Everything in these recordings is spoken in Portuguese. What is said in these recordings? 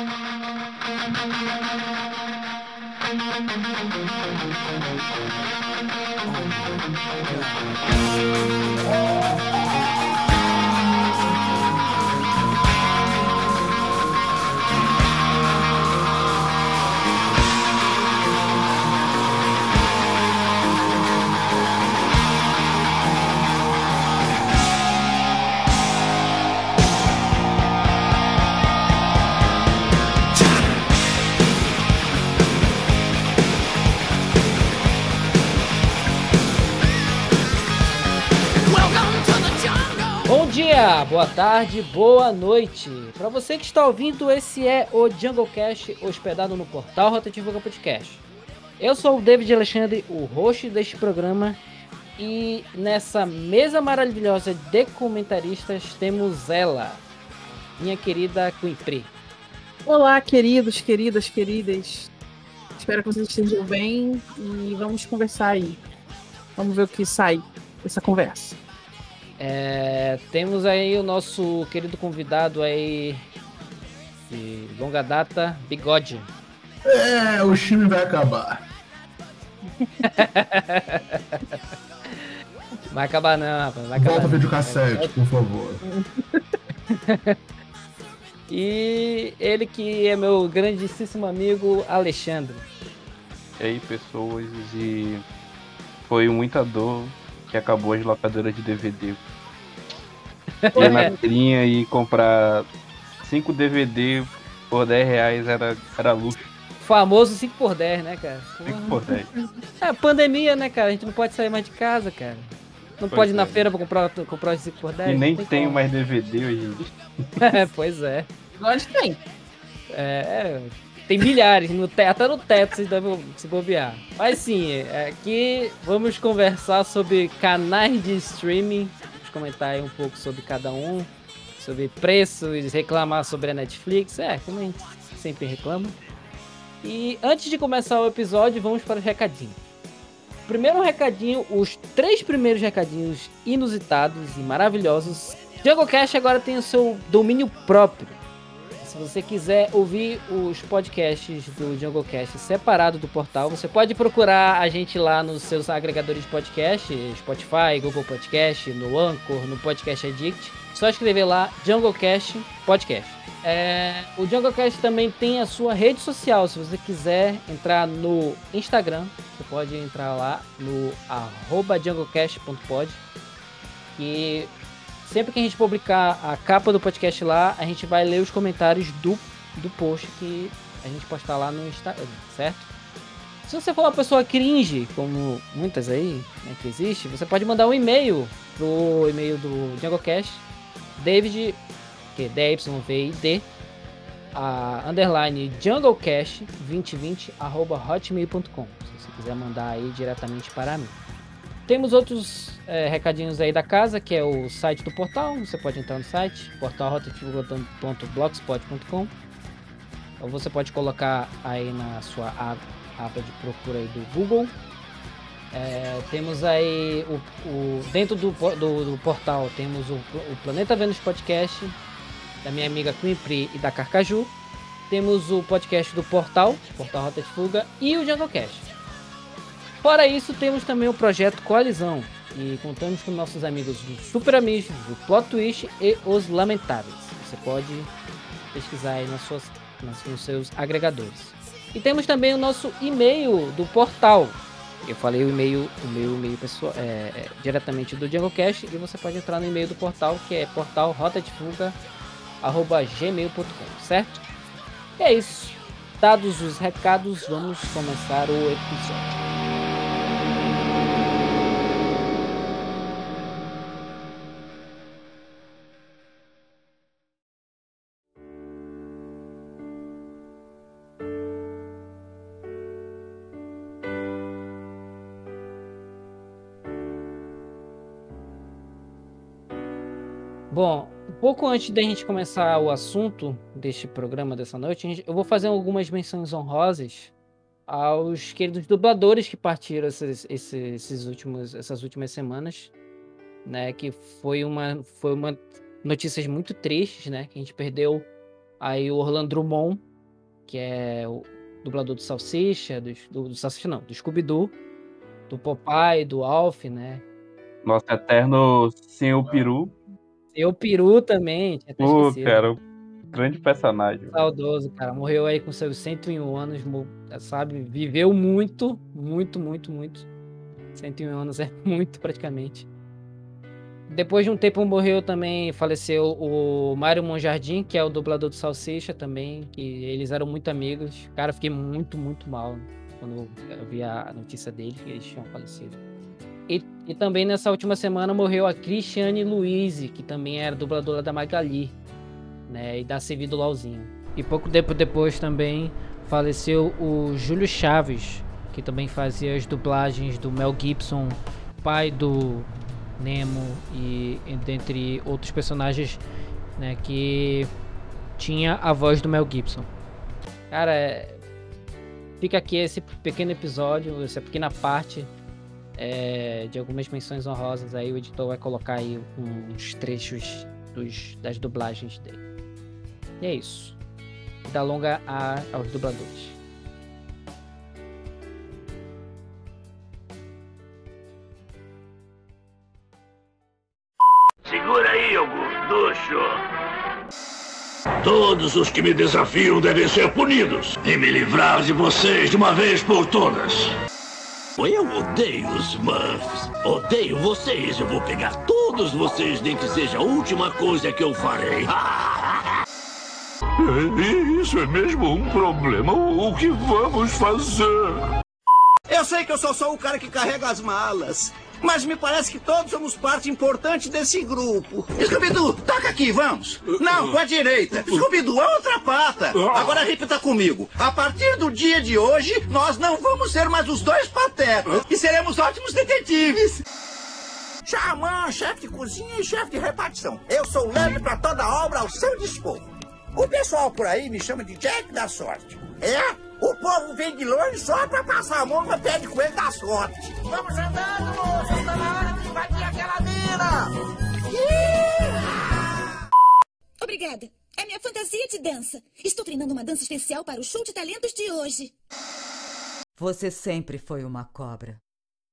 Bom dia, boa tarde, boa noite. Para você que está ouvindo, esse é o Jungle Cast hospedado no portal Rotativo Podcast. Eu sou o David Alexandre, o host deste programa, e nessa mesa maravilhosa de comentaristas temos ela, minha querida Quimpri. Olá, queridos, queridas, queridas. Espero que vocês estejam bem e vamos conversar aí. Vamos ver o que sai dessa conversa. É, temos aí o nosso querido convidado aí de longa data, Bigode. É, o time vai acabar. Vai acabar não, rapaz. Vai acabar Volta não. videocassete, por favor. E ele que é meu grandíssimo amigo Alexandre. E aí, pessoas, e foi muita dor que acabou as locadoras de DVD. Ir na feirinha e comprar 5 DVD por 10 reais era, era luxo. Famoso 5 por 10, né, cara? 5 por 10. É pandemia, né, cara? A gente não pode sair mais de casa, cara. Não Pois pode ir na é. feira pra comprar, comprar os 5 por 10. E nem não tenho como. mais DVD hoje. É, pois é. Nós tem. É, tem milhares, no te- até no teto se, deve, se bobear. Mas sim, é, aqui vamos conversar sobre canais de streaming. Vamos comentar aí um pouco sobre cada um, sobre preços, reclamar sobre a Netflix. É, como a gente sempre reclama. E antes de começar o episódio, vamos para os recadinhos. Primeiro recadinho, os três primeiros recadinhos inusitados e maravilhosos. JungleCast agora tem o seu domínio próprio. Se você quiser ouvir os podcasts do JungleCast separado do portal, você pode procurar a gente lá nos seus agregadores de podcast, Spotify, Google Podcast, no Anchor, no Podcast Addict. Só escrever lá JungleCast Podcast. É, o JungleCast também tem a sua rede social. Se você quiser entrar no Instagram, você pode entrar lá no arroba junglecast.pod. E sempre que a gente publicar a capa do podcast lá, a gente vai ler os comentários do, do post que a gente postar lá no Instagram, certo? Se você for uma pessoa cringe, como muitas aí né, que existe, você pode mandar um e-mail pro e-mail do Jungle,cast, David, que é DYVID, a underline junglecast2020 arroba hotmail.com. Se você quiser mandar aí diretamente para mim. Temos outros é, recadinhos aí da casa, que é o site do portal. Você pode entrar no site, portalrotativo.blogspot.com. Ou você pode colocar aí na sua aba, de procura aí do Google. É, temos aí o, o- dentro do, do, do portal temos o, o Planeta Vênus Podcast da minha amiga Quimpri e da Carcaju. Temos o podcast do Portal, Portal Rota de Fuga e o JungleCast. Fora isso, temos também o projeto Coalizão, e contamos com nossos amigos do Super Amigos, do Plot Twist e os Lamentáveis. Você pode pesquisar aí nas suas, nas- nos seus agregadores. E temos também o nosso e-mail do portal. Eu falei o e-mail, o meu e-mail pessoal, é, é, diretamente do JungleCast, e você pode entrar no e-mail do portal, que é portalrotadefuga.gmail.com, certo? E é isso. Dados os recados, vamos começar o episódio. Pouco antes da gente começar o assunto deste programa dessa noite, gente- eu vou fazer algumas menções honrosas aos queridos dubladores que partiram esses, esses, esses últimos, essas últimas semanas, né? Que foi uma, foi uma notícias muito tristes, né? Que a gente perdeu aí o Orlando Drummond, que é o dublador do Salsicha, do, do, do Salsicha não, do Scooby-Doo, do Popeye, do Alf, né? Nosso eterno Senhor Peru. E o Peru também, Pô, esquecido. cara, grande personagem. Saudoso, cara. Morreu aí com seus 101 anos, sabe? Viveu muito, muito, muito, muito. 101 anos é muito, praticamente. Depois de um tempo morreu também, faleceu o Mário Monjardim, que é o dublador do Salsicha também, que eles eram muito amigos. Cara, fiquei muito, muito mal quando eu vi a notícia dele, que eles tinham falecido. E, e também nessa última semana morreu a Cristiane Luiz, que também era dubladora da Magali né, e da CV do Lauzinho. E pouco tempo depois também faleceu o Júlio Chaves, que também fazia as dublagens do Mel Gibson, pai do Nemo e, dentre outros personagens, né, que tinha a voz do Mel Gibson. Cara, é- fica aqui esse pequeno episódio, essa pequena parte é, de algumas menções honrosas aí, o editor vai colocar aí uns trechos dos, das dublagens dele. E é isso. Da longa a, aos dubladores. Segura aí, gorducho. Todos os que me desafiam devem ser punidos. E me livrar de vocês de uma vez por todas. Eu odeio os Smurfs. Odeio vocês. Eu vou pegar todos vocês, nem que seja a última coisa que eu farei. Isso é mesmo um problema. O que vamos fazer? Eu sei que eu sou só o cara que carrega as malas. Mas me parece que todos somos parte importante desse grupo. Scooby-Doo, toca aqui, vamos. Não, com a direita. Scooby-Doo, a outra pata. Agora repita comigo. A partir do dia de hoje, nós não vamos ser mais os dois patetas. E seremos ótimos detetives. Xamã, chefe de cozinha e chefe de repartição. Eu sou leve pra toda obra ao seu dispor. O pessoal por aí me chama de Jack da Sorte. É? O povo vem de longe só pra passar a mão no pé de coelho da sorte. Vamos andando, moço. Tá na hora de invadir aquela mina. Obrigada. É minha fantasia de dança. Estou treinando uma dança especial para o show de talentos de hoje. Você sempre foi uma cobra.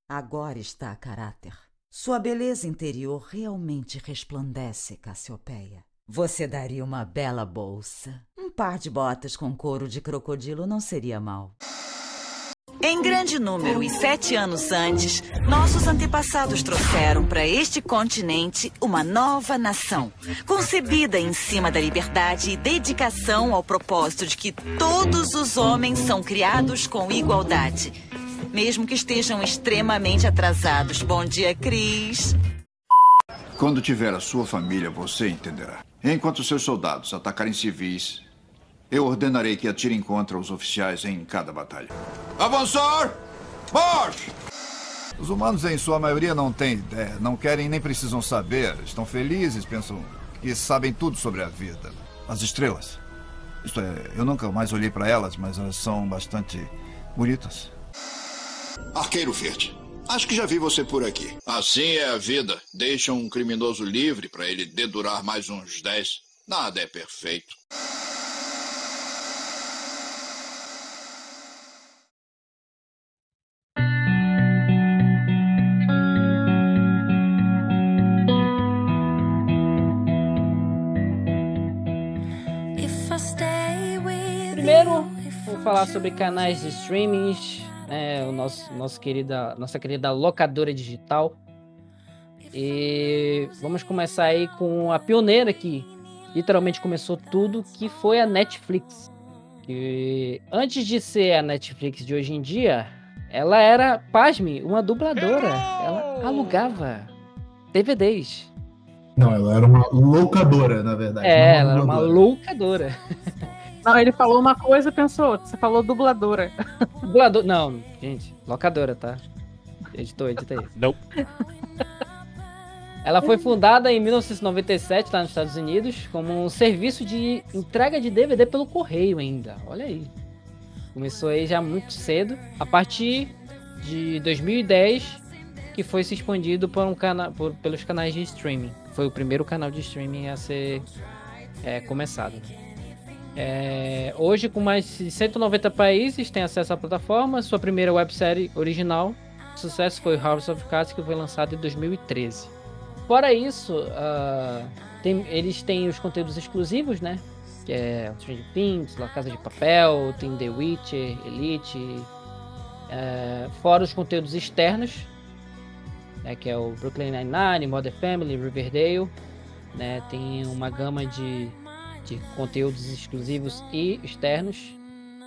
Agora está a caráter. Sua beleza interior realmente resplandece, Cassiopeia. Você daria uma bela bolsa. Um par de botas com couro de crocodilo não seria mal. Em grande número e sete anos antes, nossos antepassados trouxeram para este continente uma nova nação, concebida em cima da liberdade e dedicação ao propósito de que todos os homens são criados com igualdade, mesmo que estejam extremamente atrasados. Bom dia, Cris. Quando tiver a sua família, você entenderá. Enquanto seus soldados atacarem civis, eu ordenarei que atirem contra os oficiais em cada batalha. Avançar! Marche! Os humanos, em sua maioria, não têm ideia, não querem nem precisam saber. Estão felizes, pensam que sabem tudo sobre a vida. As estrelas. Isto é, eu nunca mais olhei para elas, mas elas são bastante bonitas. Arqueiro Verde. Acho que já vi você por aqui. Assim é a vida. Deixa um criminoso livre para ele dedurar mais uns 10. Nada é perfeito. Primeiro, vou falar sobre canais de streamings, né, o nosso, nosso querida, nossa querida locadora digital. E vamos começar aí com a pioneira que literalmente começou tudo, que foi a Netflix. E antes de ser a Netflix de hoje em dia, ela era, pasme, uma dubladora. Ela alugava DVDs. Não, ela era uma locadora, na verdade. É, ela era uma dubladora. Não, ele falou uma coisa, pensou outra. Você falou dubladora. Dublador. Não, gente, locadora, tá? Editor, edita aí. Não. Ela foi fundada em 1997 lá nos Estados Unidos como um serviço de entrega de DVD pelo correio ainda. Olha aí. Começou aí já muito cedo. A partir de 2010 que foi se expandido por um cana por, pelos canais de streaming. Foi o primeiro canal de streaming a ser é, começado. É, hoje, com mais de 190 países, tem acesso à plataforma. Sua primeira websérie original sucesso foi House of Cards, que foi lançado em 2013. Fora isso, uh, tem, eles têm os conteúdos exclusivos, né? Que é Stranger Things, La Casa de Papel, tem The Witcher, Elite. Uh, fora os conteúdos externos, né, que é o Brooklyn Nine-Nine, Modern Family, Riverdale. Né, tem uma gama de de conteúdos exclusivos e externos.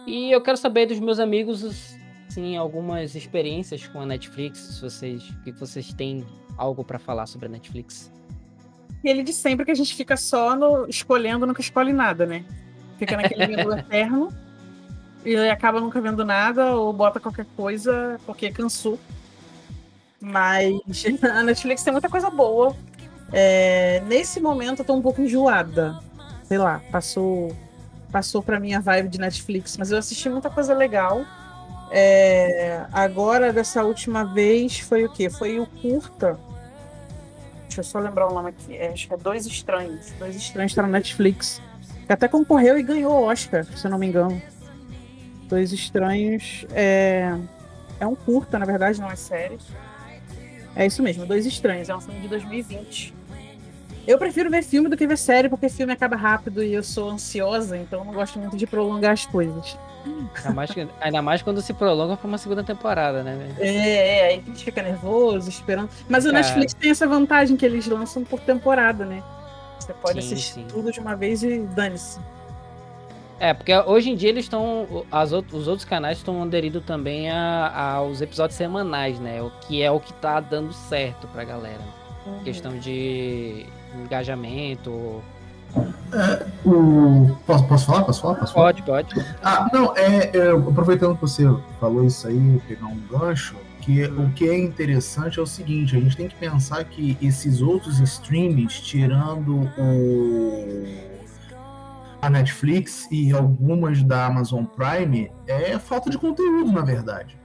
E eu quero saber dos meus amigos, assim, algumas experiências com a Netflix, se vocês, que vocês têm algo para falar sobre a Netflix. Ele de sempre que a gente fica só no, escolhendo, nunca escolhe nada, né? Fica naquele menu eterno e acaba nunca vendo nada ou bota qualquer coisa porque cansou. Mas a Netflix tem muita coisa boa. É, nesse momento eu tô um pouco enjoada sei lá, passou passou para minha vibe de Netflix, mas eu assisti muita coisa legal. É, agora, dessa última vez, foi o quê? Foi o curta. Deixa eu só lembrar o nome aqui. É, acho que é Dois Estranhos. Dois Estranhos está na Netflix. Que até concorreu e ganhou o Oscar, se eu não me engano. Dois Estranhos é, é um curta, na verdade, não é série. É isso mesmo, Dois Estranhos. É um filme de 2020. Eu prefiro ver filme do que ver série, porque filme acaba rápido e eu sou ansiosa, então não gosto muito de prolongar as coisas. Ainda mais, ainda mais quando se prolonga para uma segunda temporada, né? É, é, aí a gente fica nervoso, esperando. Mas o Netflix tem essa vantagem que eles lançam por temporada, né? Você pode sim, assistir sim. tudo de uma vez e dane-se. É, porque hoje em dia eles estão. Os outros canais estão aderindo também a, aos episódios semanais, né? O que é o que tá dando certo pra galera. Questão de engajamento? É, o... posso, posso falar? Posso falar? Posso falar? Pode, pode. Ah, não, é, é, aproveitando que você falou isso aí, pegar um gancho, que o que é interessante é o seguinte, a gente tem que pensar que esses outros streamings, tirando o a Netflix e algumas da Amazon Prime, é falta de conteúdo, na verdade.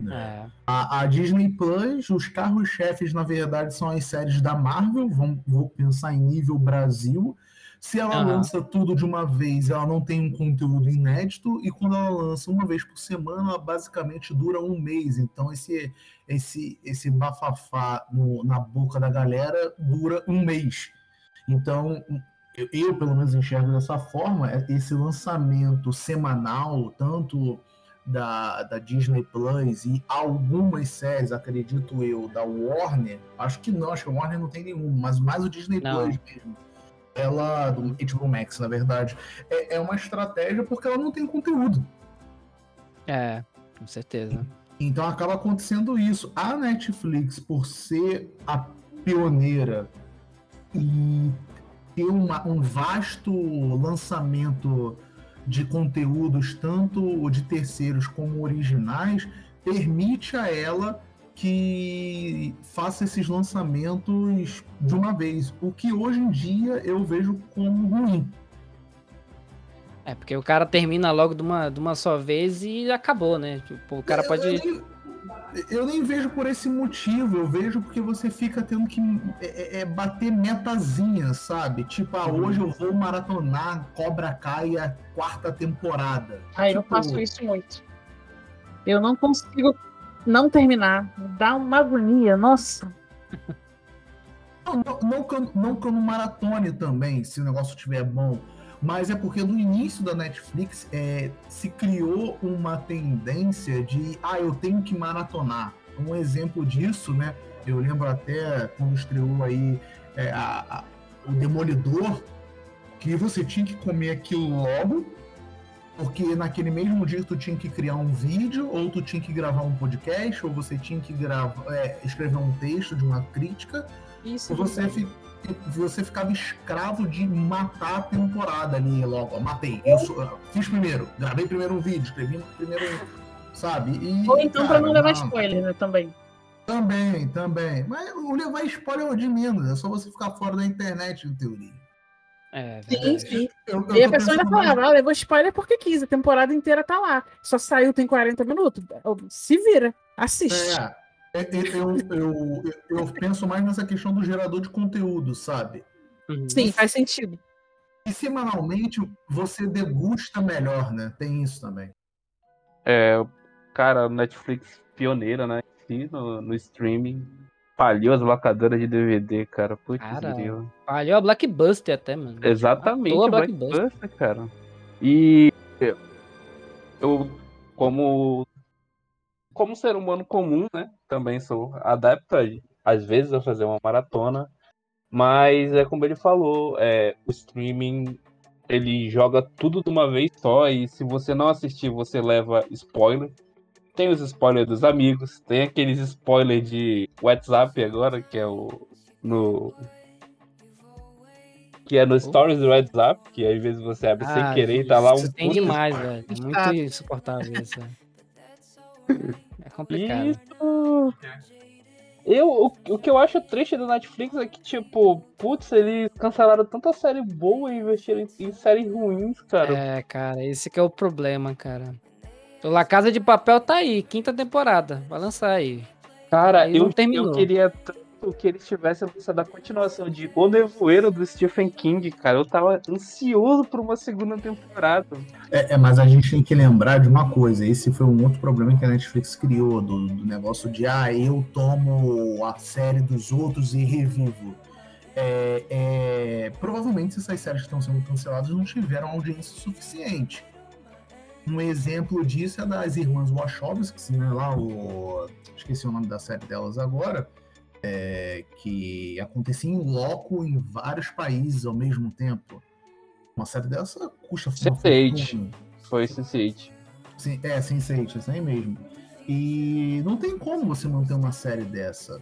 Né? É. A, a, Disney Plus, os carros-chefes, na verdade, são as séries da Marvel. Vamos, vou pensar em nível Brasil. Se ela uhum. lança tudo de uma vez, ela não tem um conteúdo inédito, e quando ela lança uma vez por semana, ela basicamente dura um mês. Então, esse, esse, esse bafafá no, na boca da galera dura um mês. Então, eu, eu, pelo menos enxergo dessa forma, é esse lançamento semanal, tanto da, da Disney Plus e algumas séries, acredito eu, da Warner, acho que não, acho que a Warner não tem nenhum, mas mais o Disney não. Plus mesmo. Ela, do HBO Max, na verdade, é, é uma estratégia porque ela não tem conteúdo. É, com certeza. Então acaba acontecendo isso. A Netflix, por ser a pioneira e ter uma, um vasto lançamento de conteúdos, tanto de terceiros como originais, permite a ela que faça esses lançamentos de uma vez, o que hoje em dia eu vejo como ruim. É, porque o cara termina logo de uma, de uma só vez e acabou, né? Tipo, o cara pode eu nem vejo por esse motivo, eu vejo porque você fica tendo que é, é, é bater metazinha, sabe? Tipo, ah, uhum. hoje eu vou maratonar Cobra Kai a quarta temporada. Ah, tipo... eu faço isso muito. Eu não consigo não terminar. Dá uma agonia, nossa. Não, não, não, que eu, não que eu não maratone também, se o negócio estiver bom mas é porque no início da Netflix é, se criou uma tendência de, ah, eu tenho que maratonar. Um exemplo disso, né? Eu lembro até quando estreou aí é, a, a, o Demolidor, que você tinha que comer aquilo logo, porque naquele mesmo dia tu tinha que criar um vídeo, ou tu tinha que gravar um podcast, ou você tinha que gravar, é, escrever um texto de uma crítica. Isso. Ou você você ficava escravo de matar a temporada ali logo. matei. Eu sou, fiz primeiro, gravei primeiro um vídeo, escrevi primeiro, sabe? E, Ou então para não levar não, spoiler, né? Também. Também, também. Mas o levar spoiler é de menos, é só você ficar fora da internet, em teoria. É, sim, sim. Eu, eu e a pessoa ainda falava, ah, levou spoiler porque quis, a temporada inteira tá lá. Só saiu, tem 40 minutos. Se vira, assiste. É. É, é, eu, eu, eu, penso mais nessa questão do gerador de conteúdo, sabe? Uhum. Sim, faz sentido. E semanalmente você degusta melhor, né? Tem isso também. É, cara, Netflix pioneira, né? Sim, no, no streaming. Falhou as locadoras de DVD, cara. Putz, Cara, falhou a Blockbuster até, mano. Exatamente, Matou a. Blockbuster, cara. E eu, como como ser humano comum, né? Também sou adepto, a- às vezes, a fazer uma maratona. Mas é como ele falou, é, o streaming ele joga tudo de uma vez só e se você não assistir, você leva spoiler. Tem os spoilers dos amigos, tem aqueles spoilers de WhatsApp agora, que é o no que é no Stories do WhatsApp, que às vezes você abre sem Ah, querer e tá lá um Isso tem demais, velho. É muito insuportável isso. É complicado. Isso. Eu, o, o que eu acho triste do Netflix é que, tipo, putz, eles cancelaram tanta série boa e investiram em, em séries ruins, cara. É, cara, esse que é o problema, cara. O La Casa de Papel tá aí, quinta temporada. Vai lançar aí. Cara, Aí eu, não terminou. eu queria que eles tivessem lançado a continuação de O Nevoeiro do Stephen King, cara. Eu tava ansioso por uma segunda temporada. É, é, mas a gente tem que lembrar de uma coisa. Esse foi um outro problema que a Netflix criou, do, do negócio de ah, eu tomo a série dos outros e revivo. É, é, provavelmente essas séries que estão sendo canceladas não tiveram audiência suficiente. Um exemplo disso é das irmãs Wachowski, né? Lá o. Esqueci o nome da série delas agora. É, que acontecia em loco em vários países ao mesmo tempo. Uma série dessa custa uma Sense8. fortuna. Foi Sense8. Sim, é, Sense8, isso aí mesmo. E não tem como você manter uma série dessa.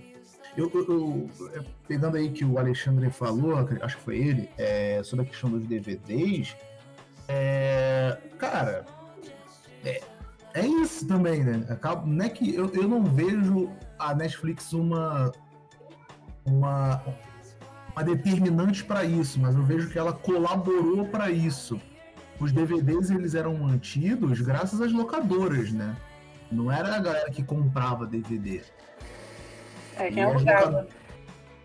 Eu, eu- eu- é, pegando aí que o Alexandre falou, ac- acho que foi ele, é, sobre a questão dos DVDs, é, cara, é, é isso também, né? Acaba, não é que eu, eu não vejo a Netflix uma uma, uma determinante para isso, mas eu vejo que ela colaborou para isso. Os DVDs eles eram mantidos graças às locadoras, né? Não era a galera que comprava DVD. É, quem alugava.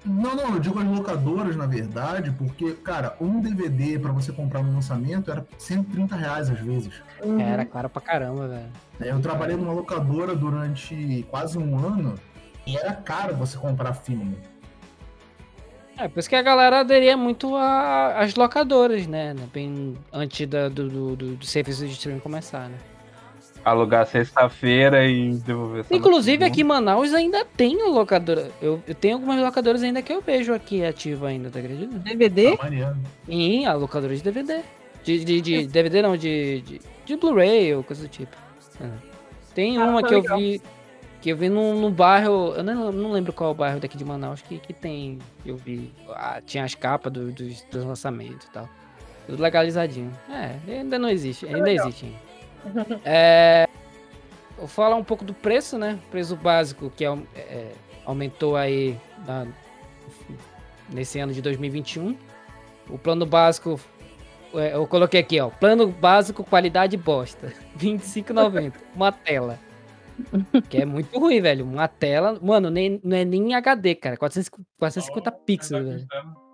Não, não, eu digo as locadoras, na verdade, porque, cara, um DVD para você comprar no lançamento era 130 reais às vezes. Uhum. Era caro pra caramba, velho. É, Eu trabalhei numa locadora durante quase um ano e era caro você comprar filme. É, por isso que a galera aderia muito às locadoras, né? Bem antes da- do, do, do, do serviço de streaming começar, né? Alugar sexta-feira e devolver Inclusive aqui em Manaus ainda tem locadora. Eu, eu tenho algumas locadoras ainda que eu vejo aqui ativa ainda, tá acreditando? DVD? Tá maneiro. Sim, a locadora de DVD. De, de, de DVD não, de, de, de Blu-ray ou coisa do tipo. É. Tem Ah, uma tá que eu legal. vi. Que eu vi no, no bairro. Eu não, não lembro qual é o bairro daqui de Manaus que, que tem. Eu vi. ah, tinha as capas do- dos, dos lançamentos e tal. Tudo legalizadinho. É, ainda não existe. Ainda legal. existe. É, vou falar um pouco do preço, né? Preço básico que au- é, aumentou aí na- nesse ano de 2021. O plano básico, é, eu coloquei aqui, ó. Plano básico, qualidade bosta. 25,90. Uma tela. Que é muito ruim, velho. Uma tela. Mano, nem, não é nem HD, cara. 450, 450 pixels, velho.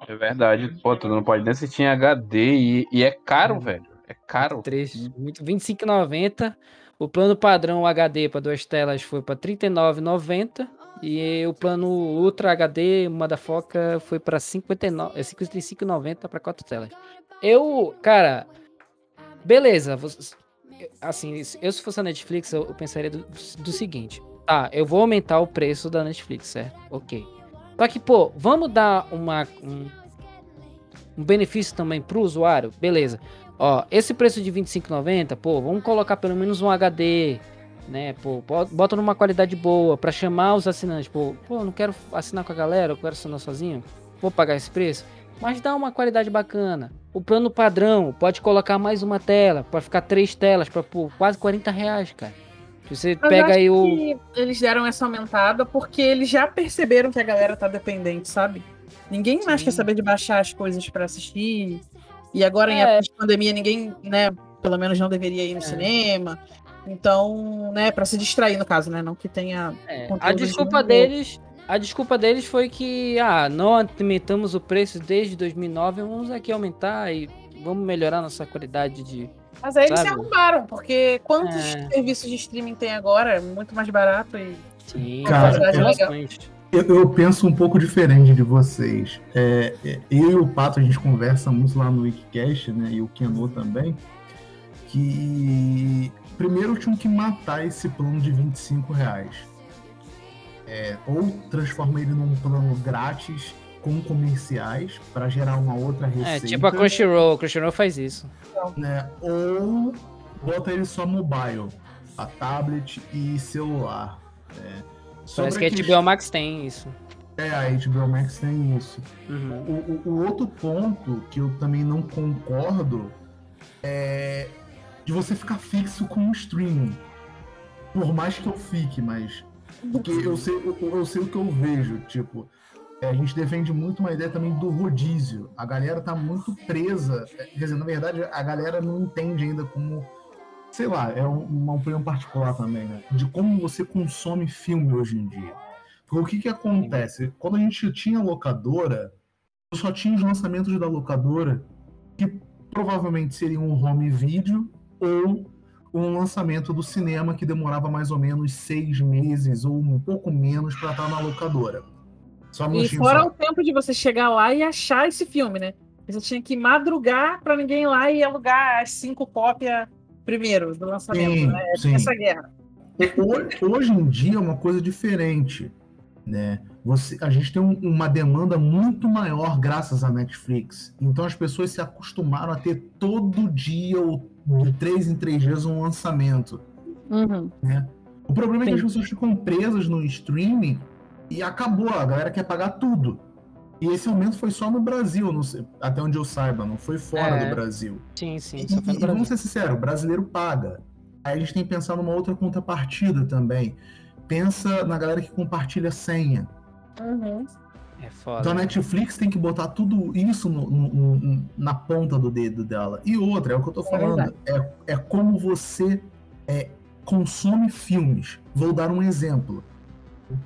É verdade. Pô, tu não pode nem assistir em HD e, e é caro, velho. É caro. Trecho. Muito 25,90. O plano padrão HD para duas telas foi para 39,90. E o plano Ultra HD, uma da Foca, foi para 59, é 55,90 para quatro telas. Eu, cara, beleza. você- Assim, eu se fosse a Netflix, eu eu pensaria do, do seguinte: tá, eu vou aumentar o preço da Netflix, certo? Ok. Só que, pô, vamos dar uma, um, um benefício também pro usuário? Beleza. Ó, esse preço de 25,90, pô, vamos colocar pelo menos um HD, né? Pô, bo- bota numa qualidade boa pra chamar os assinantes. Pô, pô, não quero assinar com a galera, eu quero assinar sozinho. Vou pagar esse preço. Mas dá uma qualidade bacana. O plano padrão pode colocar mais uma tela, pode ficar três telas pra pô, quase 40 reais, cara. Você Mas pega acho aí o. que Eles deram essa aumentada porque eles já perceberam que a galera tá dependente, sabe? Ninguém mais quer saber de baixar as coisas pra assistir. E agora, em É. época de pandemia, ninguém, né, pelo menos não deveria ir no É. cinema. Então, né, pra se distrair, no caso, né? Não que tenha. É, a de desculpa novo. deles, a desculpa deles foi que ah, não aumentamos o preço desde 2009, vamos aqui aumentar e vamos melhorar nossa qualidade de. Mas aí eles se Sabe? arrumbaram, porque quantos É. serviços de streaming tem agora? É muito mais barato e. Sim, Cara. Eu, eu penso um pouco diferente de vocês. É, é, eu e o Pato, a gente conversa muito lá no Wikicast, né? E o Keno também. Que primeiro tinham que matar esse plano de 25 reais. É, ou transforma ele num plano grátis com comerciais para gerar uma outra receita. É, tipo a Crunchyroll. A Crunchyroll faz isso. né? Ou bota ele só mobile, a tablet e celular. né? Parece que a questão- HBO Max tem isso. É, a HBO Max tem isso. Uhum. O, o- o outro ponto que eu também não concordo é de você ficar fixo com o streaming. Por mais que eu fique, mas. Porque eu sei, eu, eu sei o que eu vejo. Tipo, é, a gente defende muito uma ideia também do rodízio. A galera tá muito presa. é, Quer dizer, na verdade, a galera não entende ainda como. Sei lá, é um- uma opinião particular também, né? De como você consome filme hoje em dia. Porque o que que acontece? Quando a gente tinha locadora, só tinha os lançamentos da locadora que provavelmente seriam um home video ou um lançamento do cinema que demorava mais ou menos seis meses ou um pouco menos para estar na locadora. Só um E fora só. o tempo de você chegar lá e achar esse filme, né? Você tinha que madrugar pra ninguém ir lá e alugar as cinco cópias primeiro do lançamento, Sim, né? sim. Essa guerra. Ho- Hoje em dia é uma coisa diferente, né? Você, a gente tem um- uma demanda muito maior graças à Netflix. Então as pessoas se acostumaram a ter todo dia ou de três em três dias um lançamento. né? O problema é que as pessoas ficam presas no streaming e acabou, a galera quer pagar tudo. E esse aumento foi só no Brasil, até onde eu saiba, não foi fora É. do Brasil. Sim, sim. E, Só foi e no Brasil. vamos ser sinceros, o brasileiro paga. Aí a gente tem que pensar numa outra contrapartida também. Pensa na galera que compartilha senha. É foda. Então a Netflix tem que botar tudo isso no- no- no- na ponta do dedo dela. E outra, é o que eu tô falando, é, é como você é, consome filmes. Vou dar um exemplo.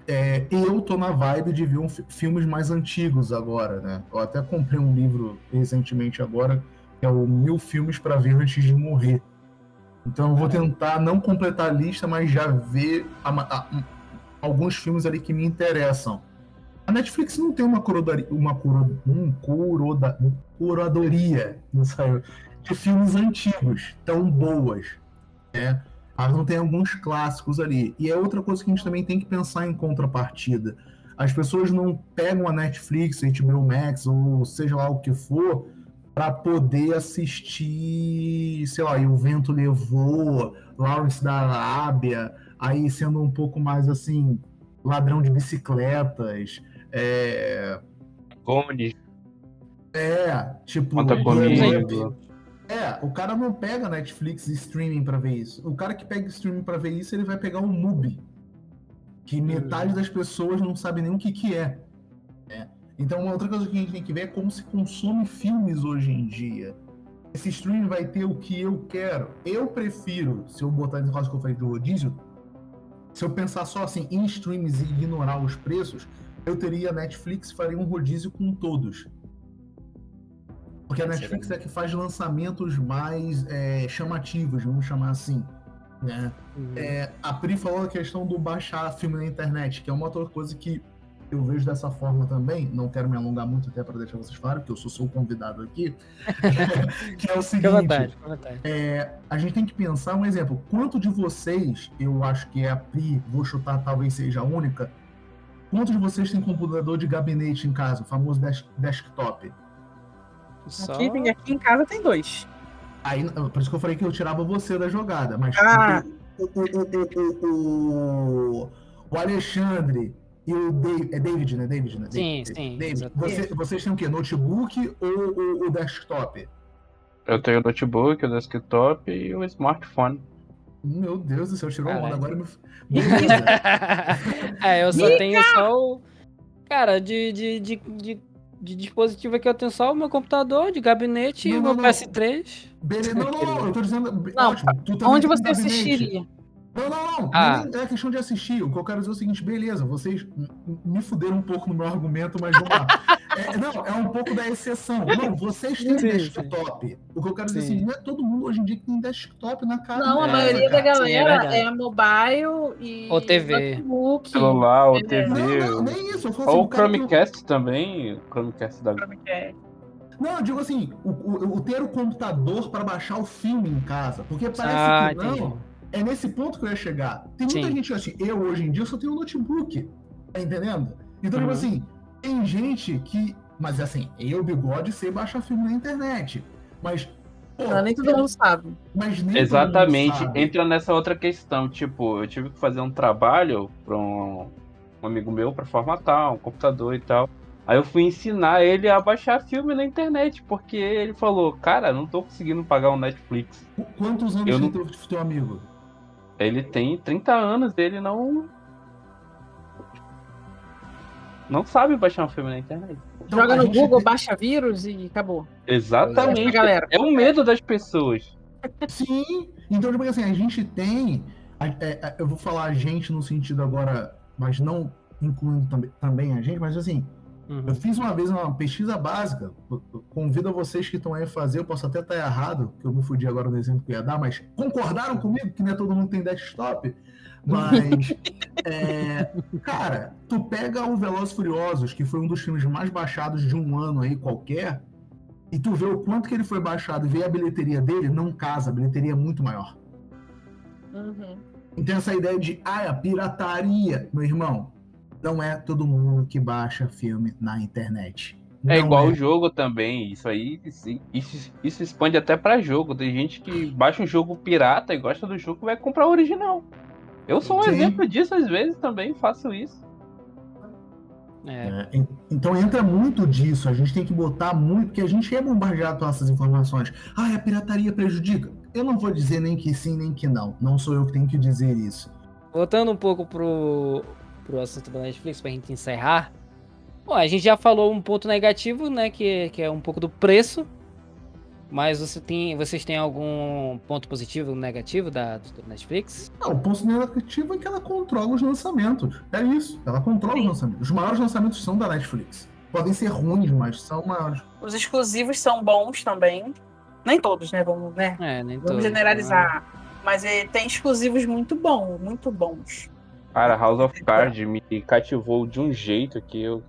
É, eu tô na vibe de ver um fi- filmes mais antigos agora, né? Eu até comprei um livro recentemente agora, que é o Mil Filmes para Ver Antes de Morrer. Então eu vou tentar não completar a lista, mas já ver a a- um- alguns filmes ali que me interessam. A Netflix não tem uma curadoria, uma curo, um curoda, um curadoria não saiu, de filmes antigos tão boas, né? Ela não tem alguns clássicos ali. E é outra coisa que a gente também tem que pensar em contrapartida. As pessoas não pegam a Netflix, HBO Max ou seja lá o que for para poder assistir, sei lá, e o vento levou, Lawrence da Arábia, aí sendo um pouco mais assim, ladrão de bicicletas, é, Cone, é, tipo. conta é, comigo. É, o cara não pega Netflix e streaming pra ver isso. O cara que pega streaming pra ver isso, ele vai pegar um MUBI. Que metade das pessoas não sabe nem o que que é. né? Então, uma outra coisa que a gente tem que ver é como se consome filmes hoje em dia. Esse streaming vai ter o que eu quero. Eu prefiro, se eu botar nesse caso que eu falei de rodízio, se eu pensar só assim em streams e ignorar os preços, eu teria Netflix e faria um rodízio com todos. Porque a Netflix é que faz lançamentos mais é, chamativos, vamos chamar assim. Né? É, a Pri falou a questão do baixar filme na internet, que é uma outra coisa que eu vejo dessa forma também. Não quero me alongar muito até para deixar vocês claros, porque eu sou, sou o convidado aqui. que é o seguinte: vontade, vontade. é, a gente tem que pensar um exemplo. Quanto de vocês, eu acho que é a Pri, vou chutar, talvez seja a única. Quantos de vocês tem computador de gabinete em casa, o famoso desk- desktop? Só... Aqui, tem- aqui em casa tem dois. Aí, por isso que eu falei que eu tirava você da jogada, mas Ah. o, o, o, o, Alexandre e o David, é David, né? David, né? Sim, David, sim, David, exatamente. você- vocês têm o quê? Notebook ou o, o desktop? Eu tenho o notebook, o desktop e o smartphone. Meu Deus do céu, tirou onda. Caralho. Agora me. É, eu só tenho só o. Cara, de, de, de, de, de dispositivo aqui eu tenho só o meu computador de gabinete e Não, o meu não, não. PS3. Beleza. Não, não, não, eu tô dizendo. Não, ótimo, Onde você gabinete. assistiria? Não, não, não. Ah. Nem é questão de assistir. O que eu quero dizer é o seguinte, beleza, vocês me fuderam um pouco no meu argumento, mas vamos lá. É, não, é um pouco da exceção. Não, vocês têm Sim, desktop. O que eu quero dizer Sim. assim, não é todo mundo hoje em dia que tem desktop na casa. Não, a É, maioria da cara. sim, é galera é, mobile e Ou TV. notebook. Celular ou É. TV. Não, não, nem isso. Eu falo assim, Ou o cara que- Chromecast também. O Chromecast da. É. Não, eu digo assim, o, o- o ter o computador para baixar o filme em casa. Porque parece Ah, que não. entendi. É nesse ponto que eu ia chegar. Tem muita Sim. gente assim, eu hoje em dia só tenho um notebook. Tá entendendo? Então, tipo Uhum. assim, tem gente que. Mas assim, eu, bigode, sei baixar filme na internet. Mas. pô, Não, nem todo é- mundo sabe. Mas nem todo mundo Exatamente. sabe. Entra nessa outra questão. Tipo, eu tive que fazer um trabalho para um, um amigo meu para formatar um computador e tal. Aí eu fui ensinar ele a baixar filme na internet, porque ele falou, cara, não tô conseguindo pagar um Netflix. Qu- Quantos anos Eu tem não- teu, teu amigo? Ele tem 30 anos, ele não. Não sabe baixar um filme na internet. Então, Joga no Google, baixa vírus e acabou. Exatamente. Galera. É o medo das pessoas. Sim, então, tipo assim, a gente tem. é, é, eu vou falar a gente no sentido agora, mas não incluindo também, também a gente, mas assim, Uhum. eu fiz uma vez uma pesquisa básica. Convido a vocês que estão aí a fazer, eu posso até estar errado, que eu me fudi agora no exemplo que eu ia dar, mas concordaram comigo que não é todo mundo tem desktop? Mas, é, cara, tu pega o Velozes Furiosos, que foi um dos filmes mais baixados de um ano aí qualquer, e tu vê o quanto que ele foi baixado e vê a bilheteria dele, não casa, a bilheteria é muito maior. Uhum. Então essa ideia de, ah, a pirataria, meu irmão, não é todo mundo que baixa filme na internet. É Não igual o jogo também. Isso aí, isso, isso, isso expande até pra jogo. Tem gente que baixa um jogo pirata e gosta do jogo e vai comprar o original. Eu sou um Sim. exemplo disso, às vezes também faço isso. É. É, en- então entra muito disso, a gente tem que botar muito, porque a gente é bombardeado com essas informações. Ah, a pirataria prejudica? Eu não vou dizer nem que sim, nem que não. Não sou eu que tenho que dizer isso. Voltando um pouco pro, pro assunto da Netflix, pra gente encerrar. Bom, a gente já falou um ponto negativo, né? Que, que é um pouco do preço. Mas você tem, vocês têm algum ponto positivo ou negativo da, do Netflix? Não, o ponto negativo é que ela controla os lançamentos. É isso, ela controla os lançamentos. Os maiores lançamentos são da Netflix. Podem ser ruins, mas são maiores. Os exclusivos são bons também. Nem todos, né? Vamos, né? É, nem Vamos todos, generalizar. Mas é, tem exclusivos muito bons, muito bons. Cara, House of Cards me cativou de um jeito que eu,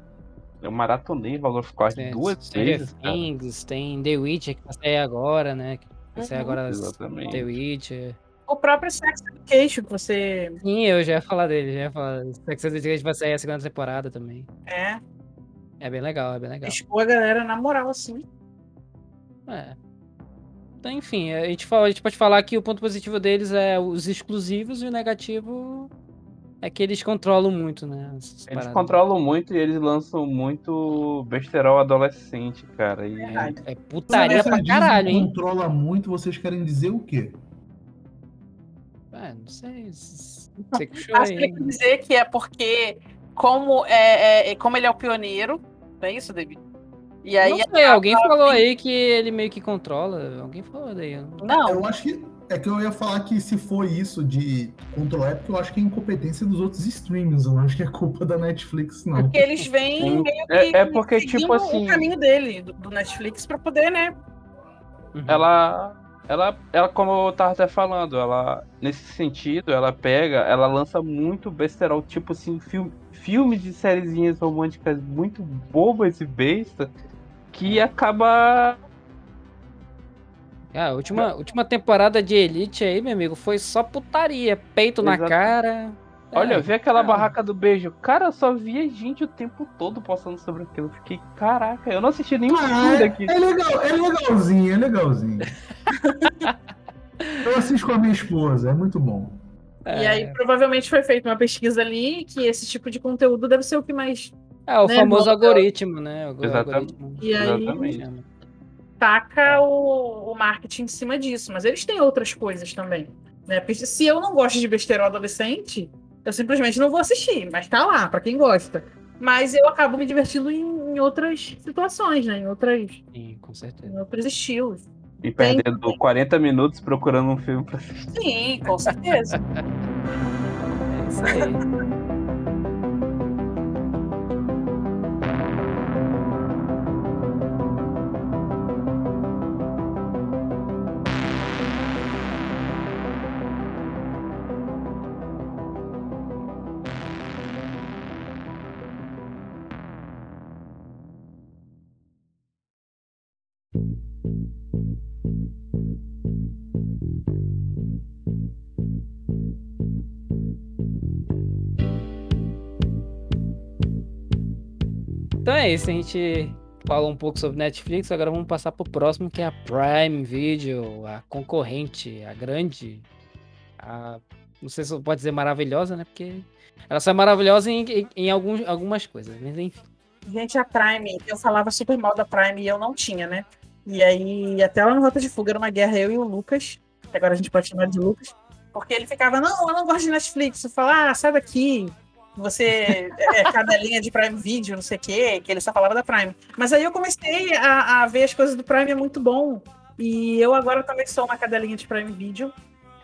eu maratonei House of Cards Tem duas Stranger vezes. Things, tem The Witcher que vai sair agora, né? Que vai sair Uhum. agora Exatamente. The Witcher. O próprio Sex Education, que você Sim, eu já ia falar dele, já ia falar. Sex Education vai sair a segunda temporada também. é, É bem legal, é bem legal. expor a galera na moral, assim. É. Então, enfim, a gente, fala, a gente pode falar que o ponto positivo deles é os exclusivos e o negativo é que eles controlam muito, né? Eles paradas. controlam muito e eles lançam muito besterol adolescente, cara. E Verdade. É putaria pra caralho, hein? controla muito, vocês querem dizer o quê? É, não sei. Você que puxou Acho aí. que ele quer dizer que é porque, como, é, é- como ele é o pioneiro, não é isso, David? E aí. não sei, alguém falou aí que ele meio que controla. Alguém falou daí. Não, Eu acho que. É que eu ia falar que se for isso de controlar, é porque eu acho que é incompetência dos outros streamings. Eu não acho que é culpa da Netflix, não. porque eles vêm meio que. É- é porque, seguindo tipo assim- O caminho dele, do, do Netflix, pra poder, né? Uhum. ela, ela, ela, como eu tava até falando, ela, nesse sentido, ela pega, ela lança muito besterol, tipo assim, filme, filmes de sériezinhas românticas muito bobas e besta, que acaba. Ah, a última, última temporada de Elite aí, meu amigo, foi só putaria. Peito na Exato. cara. Olha, É, vê aquela cara. barraca do beijo. Cara, eu só via gente o tempo todo postando sobre aquilo. Eu Fiquei, caraca, eu não assisti nenhum Ah, filme é, daqui. é legal, é legalzinho, é legalzinho. eu assisto com a minha esposa, é muito bom. E é. aí, provavelmente, foi feita uma pesquisa ali que esse tipo de conteúdo deve ser o que mais É, o né, famoso volta- algoritmo, né? O Exatamente. algoritmo. E aí- Exatamente. Taca o, o marketing em cima disso. Mas eles têm outras coisas também. Né? Porque se eu não gosto de besterol adolescente, eu simplesmente não vou assistir. Mas tá lá, pra quem gosta. Mas eu acabo me divertindo em, em outras situações, né? Em, outras, Sim, com certeza. em outros estilos. E perdendo 40 minutos procurando um filme pra assistir. Sim, com certeza. É isso aí. Então é isso, a gente falou um pouco sobre Netflix, agora vamos passar pro próximo, que é a Prime Video, a concorrente, a grande, a, não sei se pode dizer maravilhosa, né? Porque ela só é maravilhosa em, em, em alguns, algumas coisas, mas enfim. Gente, a Prime, eu falava super mal da Prime e eu não tinha, né? E aí, até lá no Rota de Fuga era uma guerra eu e o Lucas, agora a gente pode chamar de Lucas, porque ele ficava, não, eu não gosto de Netflix. Eu falava, ah, sai daqui, você é cadelinha de Prime Video, não sei o quê, que ele só falava da Prime. Mas aí eu comecei a, a, ver as coisas do Prime, é muito bom. E eu agora também sou uma cadelinha de Prime Video.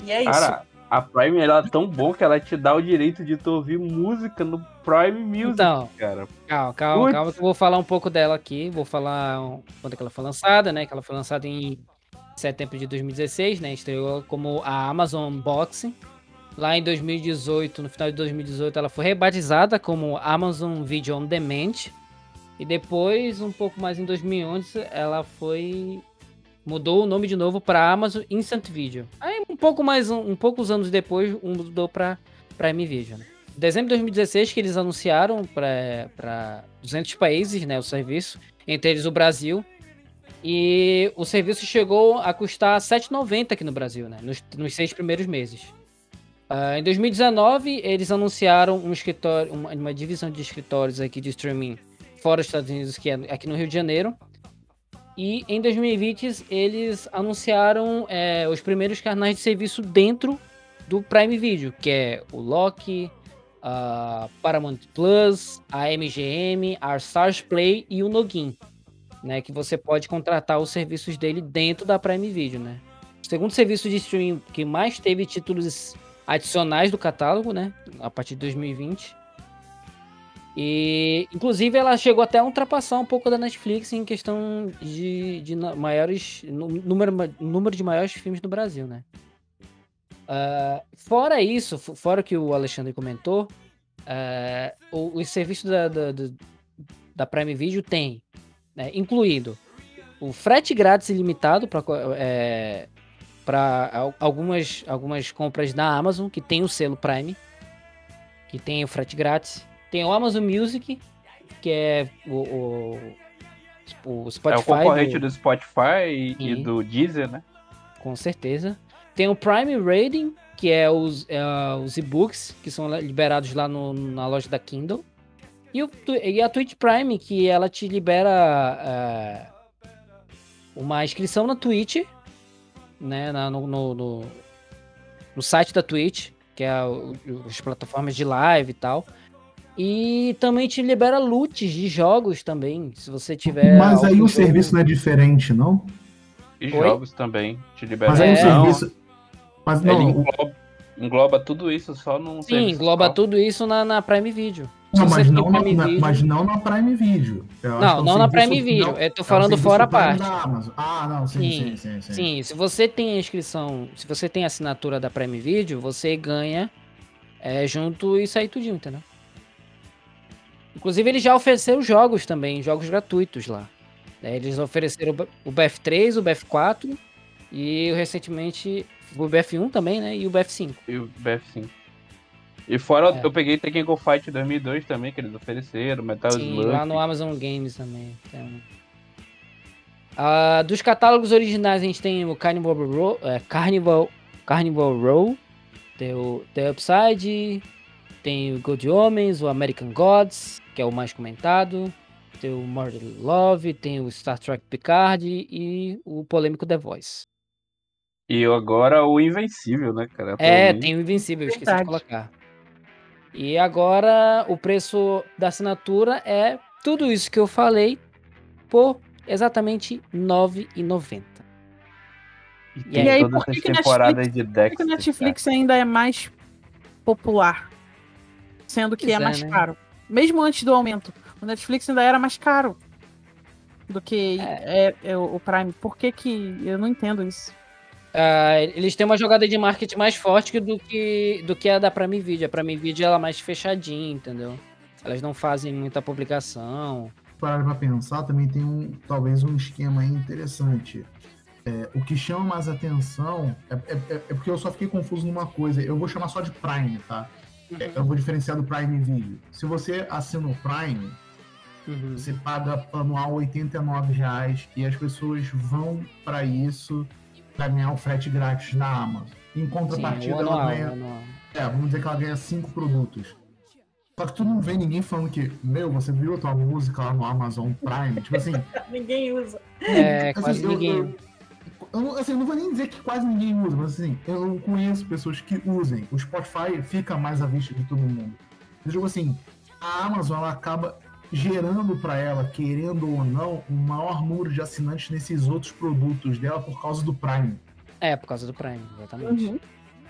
E é Cara, isso. a Prime ela é tão bom que ela te dá o direito de tu ouvir música no Prime Music, Então, cara. Calma, calma, Putz. calma, que eu vou falar um pouco dela aqui. Vou falar quando é que ela foi lançada, né? Que ela foi lançada em setembro de 2016, né? Estreou como a Amazon Unboxing. Lá em 2018, no final de 2018, ela foi rebatizada como Amazon Video On Demand. E depois, um pouco mais em 2011, ela foi mudou o nome de novo para Amazon Instant Video. Aí um pouco mais um, um poucos anos depois, mudou para Prime Video, né? Em dezembro de 2016 que eles anunciaram para 200 países, né, o serviço, entre eles o Brasil. E o serviço chegou a custar R$ 7,90 aqui no Brasil, né, nos, nos seis primeiros meses. Ah, em 2019, eles anunciaram um escritório, uma, uma divisão de escritórios aqui de streaming fora dos Estados Unidos, que é aqui no Rio de Janeiro. E em 2020, eles anunciaram é, os primeiros canais de serviço dentro do Prime Video, que é o Loki, a Paramount Plus, a MGM, a Stars Play e o Nogin, né, que você pode contratar os serviços dele dentro da Prime Video, né? O segundo serviço de streaming que mais teve títulos adicionais do catálogo, né, a partir de 2020. E, inclusive, ela chegou até a ultrapassar um pouco da Netflix em questão de, de maiores. Número, número de maiores filmes do Brasil, né? Ah, fora isso, fo- fora o que o Alexandre comentou, ah, o, os serviços da, da, da- Prime Video tem, né, incluído o frete grátis ilimitado para para algumas, algumas compras da Amazon que tem o selo Prime, que tem o frete grátis. Tem o Amazon Music, que é o, o, o Spotify. é o concorrente do- do Spotify e, e do Deezer, né? com certeza. Tem o Prime Rating, que é os, é, os e-books que são liberados lá no- na loja da Kindle. E, o, e a Twitch Prime, que ela te libera é, uma inscrição na Twitch, né, na- no, no, no- no site da Twitch, que é o- o- as plataformas de live e tal. E também te libera loots de jogos também, se você tiver. Mas aí o jogo- serviço não é diferente, não? E Oi? jogos também. Te libera Mas aí o É. Não, serviço. Mas Ele não, o- engloba, engloba tudo isso só num Sim, engloba só. tudo isso na, na Prime Video. Não, mas não, na, Video- mas não na Prime Video. Eu Não, é não na Prime Video, não, eu tô é falando serviço fora a parte. Ah, não, sim, sim, sim. sim. Sim, se você tem a inscrição, se você tem a assinatura da Prime Video, você ganha é, junto isso aí tudinho, entendeu? Inclusive, eles já ofereceram jogos também, jogos gratuitos lá. É, Eles ofereceram o BF3, o BF4 e recentemente o BF1 também, né? E o BF5. E o BF5. E fora, É. eu peguei Tekken Go Fight 2002 também, que eles ofereceram, Metal Sim, Slug. lá no Amazon Games também. tem. Ah, dos catálogos originais a gente tem o Carnival Row, é, Carnival, Carnival Row, tem o The Upside, tem o Good Homens, o American Gods, que é o mais comentado, tem o Murder Love, tem o Star Trek Picard e o polêmico The Voice. E agora o Invencível, né, cara? É, tem o Invencível, eu esqueci de colocar. E agora o preço da assinatura é tudo isso que eu falei por exatamente R$ 9,90. E E tem aí, todas por que Netflix- de Por que o Netflix ainda é mais popular? Sendo que Pois é é, mais né? caro. Mesmo antes do aumento, o Netflix ainda era mais caro do que é, é o o Prime. Por que que... Eu não entendo isso. Ah, eles têm uma jogada de marketing mais forte do que, do que a da Prime Video. A Prime Video ela é mais fechadinha, entendeu? Elas não fazem muita publicação. parar pra pensar, também tem um talvez um esquema interessante. É, o que chama mais atenção é, é- é- é porque eu só fiquei confuso numa coisa. Eu vou chamar só de Prime, tá? É, Eu vou diferenciar do Prime Video. Se você assina o Prime, Uhum. você paga anual 89 reais e as pessoas vão para isso para ganhar o frete grátis na Amazon. Em Sim, contrapartida, o ela ganha. anual. É, vamos dizer que ela ganha cinco produtos. Só que tu não vê ninguém falando que, meu, você viu a tua música lá no Amazon Prime? tipo assim, Ninguém usa. É, assim, quase eu- ninguém. eu- eu não- assim, eu não vou nem dizer que quase ninguém usa, mas assim, eu conheço pessoas que usem. O Spotify fica mais à vista de todo mundo. Eu digo assim, a Amazon ela acaba gerando para ela, querendo ou não, um maior número de assinantes nesses outros produtos dela por causa do Prime. É, por causa do Prime, exatamente. Uhum.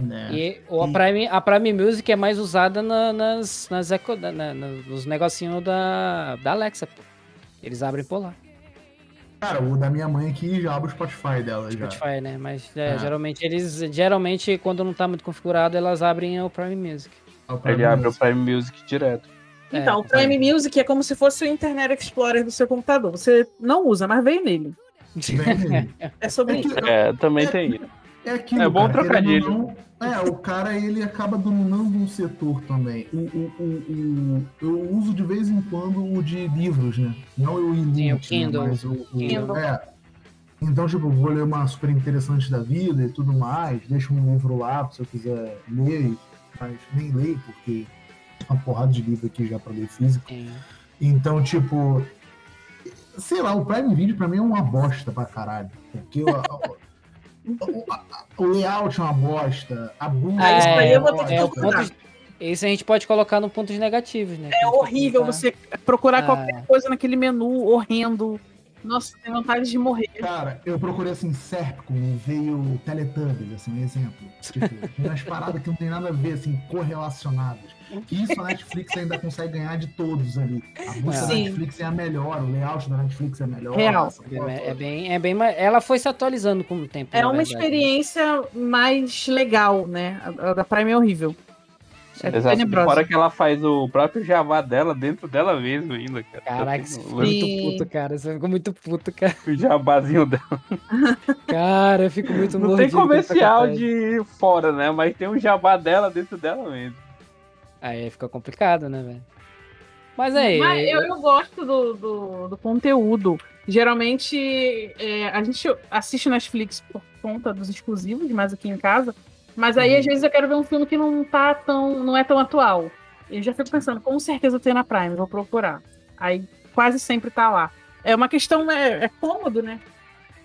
Né? E o, a, E- Prime, a Prime Music é mais usada na- nas, nas eco, na- na- nos negocinhos da, da Alexa, pô. Eles abrem por lá. Cara, o da minha mãe aqui já abre o Spotify dela já. Spotify, né? Mas é, É. geralmente eles. Geralmente, quando não tá muito configurado, elas abrem o Prime Music. É o Prime Ele abre o Music. Prime Music direto. Então, É, o Prime Music é como se fosse o Internet Explorer do seu computador. Você não usa, mas veio nele. Vem nele. É sobre É isso. É, também tem isso. É aquilo, É bom cara, trocadilho. não, É, o cara ele acaba dominando um setor também. O, o, o, o- eu uso de vez em quando o de livros, né? Não o Sim, o Init, Kindle. mas o, o Kindle. é. Então, tipo, vou ler uma super interessante da vida e tudo mais, deixo um livro lá se eu quiser ler, mas nem leio, porque tem uma porrada de livro aqui já pra ler físico. Sim. Então, tipo, sei lá, o Prime Video pra mim é uma bosta pra caralho. Porque o, o, o- layout é uma bosta, a bunda Ah, isso aí eu vou uma ter que É, o bosta. ponto, esse a gente pode colocar no pontos negativos, né? É horrível você procurar Ah. qualquer coisa naquele menu horrendo. Nossa, tem vontade de morrer. Cara, eu procurei assim, Serpcom veio Teletubbies, assim, um exemplo. Tipo, umas paradas que não tem nada a ver, assim, correlacionadas. Isso a Netflix ainda consegue ganhar de todos ali. A busca da Sim. Netflix é a melhor, o layout da Netflix é melhor. Real. É, é bem, é bem, ela foi se atualizando com o tempo. É uma verdade. experiência mais legal, né? A a da Prime é horrível. É Exato. Fora que ela faz o próprio Java dela dentro dela mesmo ainda, cara. Caraca, Tá você tendo ficou muito puto, cara. Você ficou muito puto, cara. O jabazinho dela. Cara, eu fico muito Não tem comercial de fora, né? Mas tem um jabá dela dentro dela mesmo. Aí fica complicado, né, velho? Mas aí. Mas eu, eu gosto do, do, do conteúdo. Geralmente é, a gente assiste Netflix por conta dos exclusivos, mais aqui em casa. Mas aí, Uhum. às vezes, eu quero ver um filme que não tá tão. não é tão atual. Eu já fico pensando, com certeza tem na Prime, vou procurar. Aí quase sempre tá lá. É uma questão, é, é cômodo, né?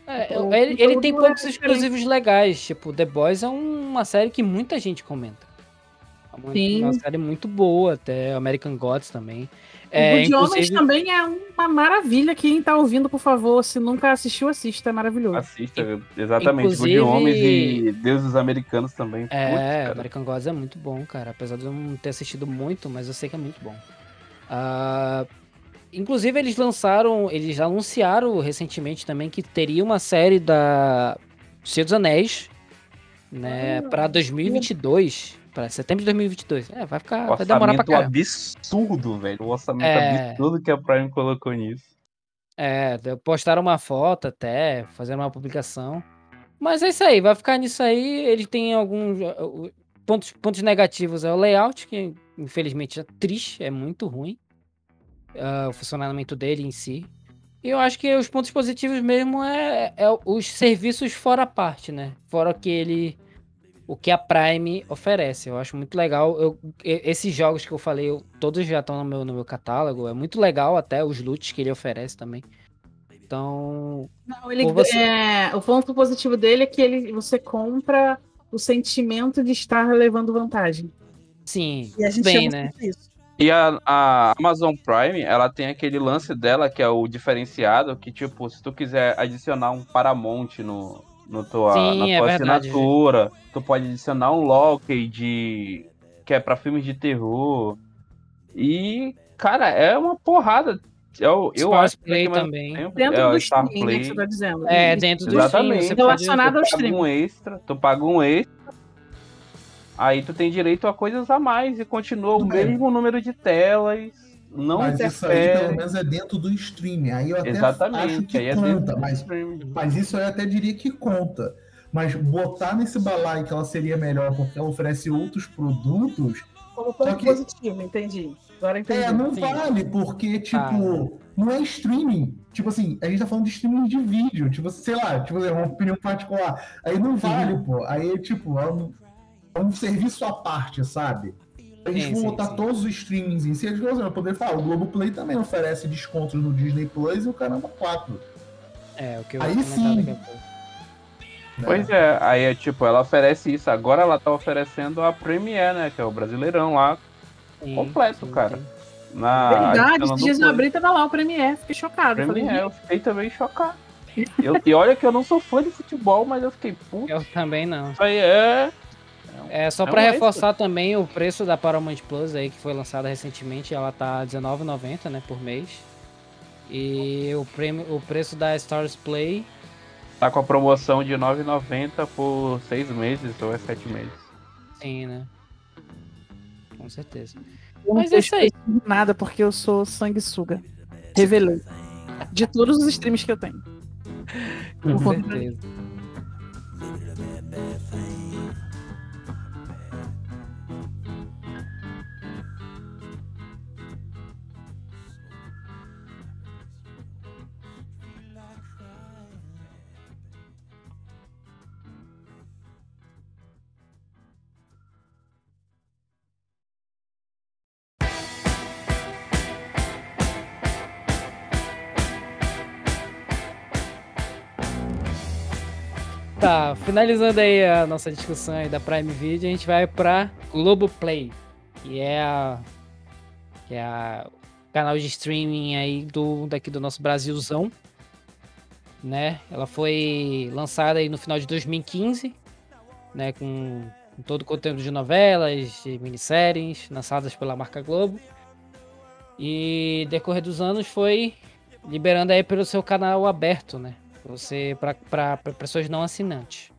É, ele, ele tem conteúdo é poucos exclusivos legais. Tipo, The Boys é uma série que muita gente comenta. É uma, Sim. uma série muito boa, até American Gods também. o É, Good Homens inclusive, também é uma maravilha. Quem tá ouvindo, por favor, se nunca assistiu, assista. É maravilhoso. Assista, exatamente. Inclusive- Good Homens e Deuses Americanos também. É, Putz, cara. American Gods é muito bom, cara. Apesar de eu não ter assistido muito, mas eu sei que é muito bom. Ah, inclusive, eles lançaram, eles anunciaram recentemente também que teria uma série da Senhor dos Anéis, né, Ah, pra 2022, pra setembro de 2022. É, vai ficar, vai demorar pra caramba. absurdo, velho. O orçamento É. absurdo que a Prime colocou nisso. É, postaram uma foto até, fazendo uma publicação. Mas é isso aí, vai ficar nisso aí. Ele tem alguns uh, uh, pontos, pontos negativos. É o layout, que infelizmente é triste, é muito ruim. ah, o funcionamento dele em si. E eu acho que os pontos positivos mesmo é, é os serviços fora a parte, né? Fora que ele. O que a Prime oferece. Eu acho muito legal. Eu, esses jogos que eu falei, eu- todos já estão no meu, no meu catálogo. É muito legal até os loots que ele oferece também. Então. Não, ele, você- é, o ponto positivo dele é que ele, você compra o sentimento de estar levando vantagem. Sim, E a gente bem, né? isso. E a, a Amazon Prime, ela tem aquele lance dela que é o diferenciado, que tipo, se tu quiser adicionar um Paramount no, no tua, Sim, na é tua verdade. assinatura, tu pode adicionar um Loki de que é pra filmes de terror. E, cara, é uma porrada. Eu, eu acho que Play também. tempo- Dentro é, do Star streaming, que Play. você tá dizendo. É, dentro do Exatamente. você pode- Relacionado ao streaming. um extra, tu paga um extra. Aí tu tem direito a coisas a mais e continua o mesmo número de telas. Não mas isso aí interfere. pelo menos é dentro do streaming. Aí eu até Exatamente, acho que aí é conta, mas, mas isso eu até diria que conta. Mas botar nesse balaio que ela seria melhor porque ela oferece outros produtos, Como ponto que- positivo, entendi. Agora entendi. é, não Sim. vale, porque, tipo, não é streaming. Tipo assim, a gente tá falando de streaming de vídeo, tipo, sei lá, tipo, é uma opinião particular. Aí não vale, pô. Aí, tipo, é um, é um serviço à parte, sabe? A gente Sim, sim, botar sim. todos os streamings em si, a gente vai poder falar. O Globoplay também oferece descontos no Disney Plus e o Caramba 4. É, o que eu Aí sim. daqui a pouco. né? Pois é, aí é tipo, ela oferece isso. Agora ela tá oferecendo a Premiere, né? Que é o Brasileirão lá, Sim, completo, sim, cara. sim. Na Verdade, esses dias eu coisa. abri tava lá o Premiere, fiquei chocado. Falei, Premiere, eu fiquei também chocado. Eu- e olha que eu não sou fã de futebol, mas eu fiquei, puta, Eu também não. isso aí é. É, só É pra um reforçar também o preço da Paramount Plus aí, que foi lançada recentemente, ela tá R$19,90, né, por mês. E o, prêmio, o preço da Stars Play, Tá com a promoção de R$ 9,90 por seis meses ou é sete meses. sim, né? Com certeza. Eu Mas é isso aí. nada porque eu sou sanguessuga. Revelei. De todos os streams que eu tenho. Com conta- certeza. Tá, finalizando aí a nossa discussão aí da Prime Video, a gente vai pra Globoplay, que é a que é a canal de streaming aí do daqui do nosso Brasilzão, né? Ela foi lançada aí no final de 2015, né, com, com todo o conteúdo de novelas, de minisséries, lançadas pela marca Globo. E decorrer dos anos foi liberando aí pelo seu canal aberto, né? Você para pessoas não assinantes.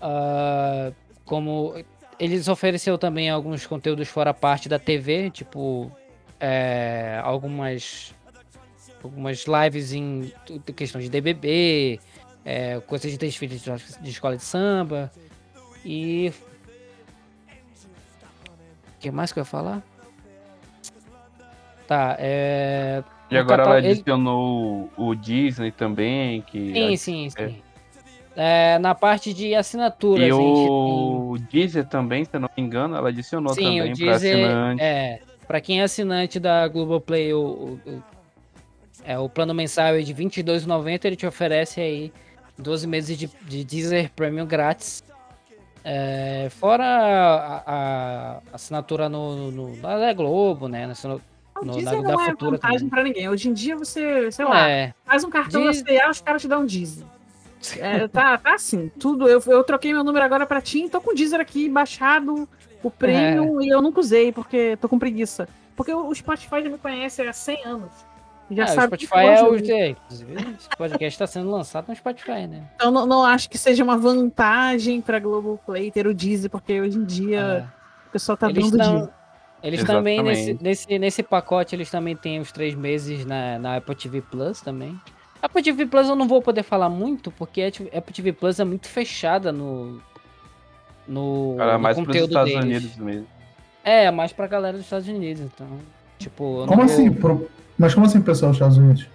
Ah, como eles ofereceu também alguns conteúdos fora parte da TV, tipo é, algumas algumas lives em questão de DBB, é, coisas de desfile de, de escola de samba e o que mais que eu ia falar? Tá, é E no agora ela ele- adicionou o Disney também, que Sim, sim, sim. É, na parte de assinaturas, E o Deezer também, se eu não me engano, ela adicionou Sim, também para assinante. é, para quem é assinante da Globoplay, o, o, o- é, o plano mensal é de R$ 22,90, ele te oferece aí 12 meses de, de Deezer Premium grátis. É, fora a, a assinatura no, no, na da Globo, né? O no, não é vantagem também. pra ninguém. Hoje em dia você, sei lá, É, faz um cartão Deezer- da CA, os caras te dão um Deezer. É, tá, tá assim, tudo. Eu, eu troquei meu número agora pra TIM, tô com o Deezer aqui baixado, o Premium, e eu nunca usei, porque tô com preguiça. Porque o o Spotify já me conhece há 100 anos. Já é, o sabe que Spotify é o. É, inclusive, esse podcast está sendo lançado no Spotify, né? Então não, não acho que seja uma vantagem pra Globoplay ter o Deezer, porque hoje em dia o pessoal tá É. Eles dando tão- Deezer. Eles também, nesse, nesse, nesse pacote, eles também têm os três meses na, na Apple TV Plus também. Apple TV Plus eu não vou poder falar muito, porque a Apple TV Plus é muito fechada no, no, Era no mais para os conteúdo Estados deles. Unidos mesmo. É, mais pra galera dos Estados Unidos, então. Tipo, eu não Como vou- assim? pro- Mas como assim, pessoal dos Estados Unidos?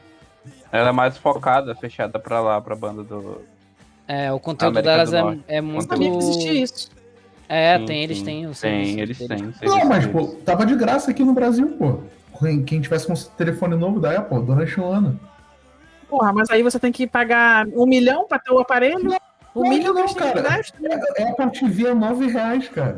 Ela é mais focada, fechada pra lá, pra banda do. É, o conteúdo América delas é, é muito. Sabia que existia isso. É, Sim, tem, eles sim. têm o Tem, eles têm. o Não, serviço mas, pô, tava de graça aqui no Brasil, pô. Quem, quem tivesse com um telefone novo da Apple, durante um ano. Porra, mas aí você tem que pagar um milhão pra ter o aparelho? um Claro milhão não, cara. gasta, né? É Apple TV é 9 reais, cara.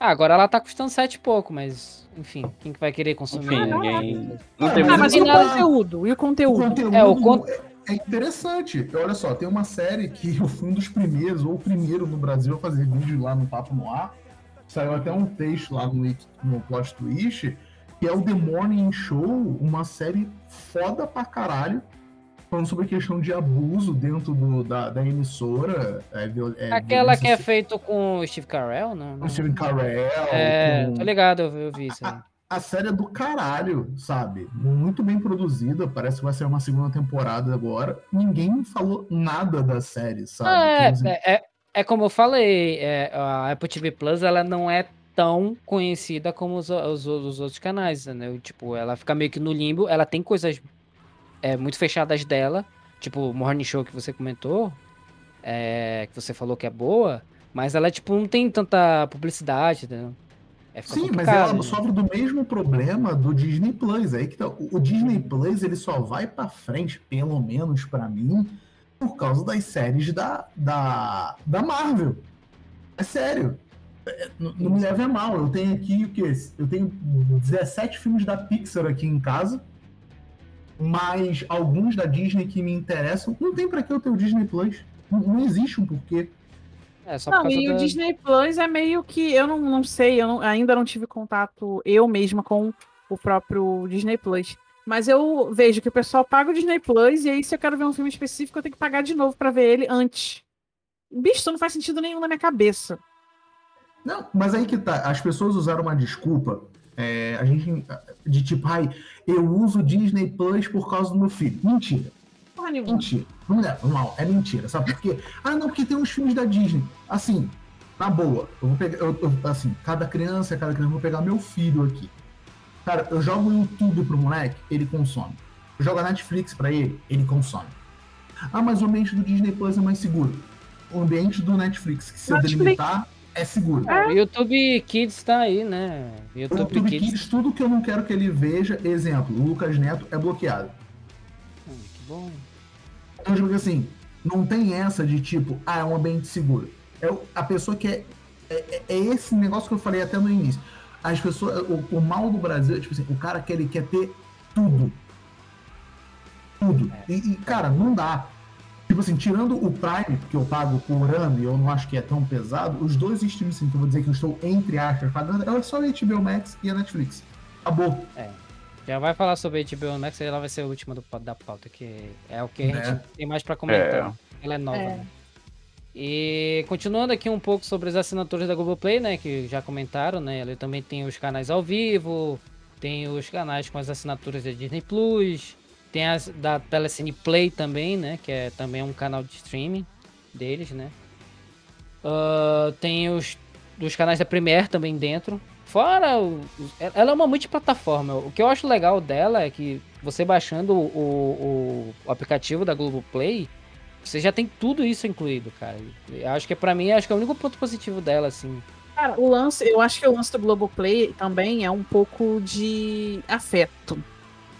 Ah, agora ela tá custando sete e pouco, mas, enfim, quem que vai querer consumir? Enfim, né? ninguém. Não Ah, tem Ah, mas mas e o conteúdo? E o O conteúdo? conteúdo É, o con- é, é interessante. Olha só, tem uma série que eu fui um dos primeiros, ou o primeiro no Brasil a fazer vídeo lá no Papo no Ar. Saiu até um texto lá no, no Plot Twist, que é o The Morning Show, uma série foda pra caralho. falando sobre a questão de abuso dentro do, da, da emissora. É, viol- é, Aquela que é feito com o Steve Carell, não? com não. Steven Carell. É, com- tô ligado, eu, eu vi isso aí. A série é do caralho, sabe? Muito bem produzida. Parece que vai ser uma segunda temporada agora. Ninguém falou nada da série, sabe? Ah, é, é, é como eu falei, é, a Apple TV Plus ela não é tão conhecida como os, os, os outros canais, né? Tipo, ela fica meio que no limbo. Ela tem coisas é, muito fechadas dela, tipo o Morning Show que você comentou, é, que você falou que é boa, mas ela tipo não tem tanta publicidade, entendeu? É, Sim, mas ela né? sofre do mesmo problema do Disney Plus. Aí que tá. O Disney Plus ele só vai pra frente, pelo menos pra mim, por causa das séries da, da, da Marvel. É sério. É, Não não me leve a mal. Eu tenho aqui o quê? Eu tenho 17 filmes da Pixar aqui em casa. Mas alguns da Disney que me interessam. Não tem pra que eu ter o Disney Plus. Não, não existe um porquê. É só por Não, causa e da... o Disney Plus é meio que. Eu não, não sei, eu não- ainda não tive contato eu mesma com o próprio Disney Plus. Mas eu vejo que o pessoal paga o Disney Plus e aí, se eu quero ver um filme específico, eu tenho que pagar de novo pra ver ele antes. Bicho, isso não faz sentido nenhum na minha cabeça. Não, mas aí que tá. As pessoas usaram uma desculpa. é, a gente. De tipo, ai, eu uso o Disney Plus por causa do meu filho. Mentira. Porra nenhuma. Mentira. Não leva mal. É mentira. Sabe por quê? Ah, não, porque tem uns filmes da Disney. Assim, na boa. Eu vou pegar. eu- eu- assim, cada criança, cada criança, eu vou pegar meu filho aqui. Cara, eu jogo o YouTube pro moleque, ele consome. Eu jogo a Netflix pra ele, ele consome. Ah, mas o ambiente do Disney Plus é mais seguro. O ambiente do Netflix, que se eu Netflix. delimitar, é seguro. O YouTube Kids tá aí, né? O YouTube, YouTube Kids. Kids, tudo que eu não quero que ele veja, exemplo, o Lucas Neto é bloqueado. Hum, que bom. Então, tipo assim, não tem essa de tipo, ah, é um ambiente seguro. É a pessoa que é, é. é- é esse negócio que eu falei até no início. As pessoas. O, o mal do Brasil é, tipo assim, o cara quer, ele quer ter tudo. Tudo. E, e, cara, não dá. Tipo assim, tirando o Prime, que eu pago por ano e eu não acho que é tão pesado, os dois streams assim, que eu vou dizer que eu estou, entre aspas, pagando, é só o HBO Max e a Netflix. Acabou. Já vai falar sobre a HBO Max, ela vai ser a última do, da pauta, que é o que a gente tem mais pra comentar. É. Ela é nova, É. né? E continuando aqui um pouco sobre as assinaturas da Globoplay, né, que já comentaram, né, ele também tem os canais ao vivo, tem os canais com as assinaturas da Disney Plus, tem as da Telecine Play também, né, que é também um canal de streaming deles, né. Ah, tem os dos canais da Premiere também dentro. Fora, os- ela é uma multiplataforma. O que eu acho legal dela é que você baixando o, o, o aplicativo da Globoplay, você já tem tudo isso incluído, cara. Eu acho que pra mim, acho que é o único ponto positivo dela, assim. Cara, o lance, eu acho que o lance do Globoplay também é um pouco de afeto.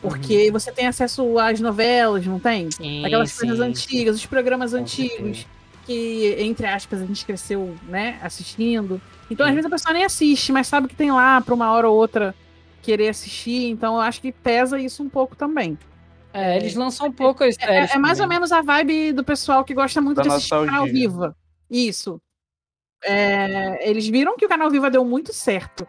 Porque você tem acesso às novelas, não tem? Sim, Aquelas sim, coisas sim. antigas, os programas antigos, certeza. Que, entre aspas, a gente cresceu, né, assistindo. Então, às Sim. vezes, a pessoa nem assiste, mas sabe que tem lá pra uma hora ou outra querer assistir. Então, eu acho que pesa isso um pouco também. É, eles lançam poucas É, séries. é mais ou menos a vibe do pessoal que gosta muito Da de assistir Canal nostalgia. Viva. Isso. É, eles viram que o Canal Viva deu muito certo,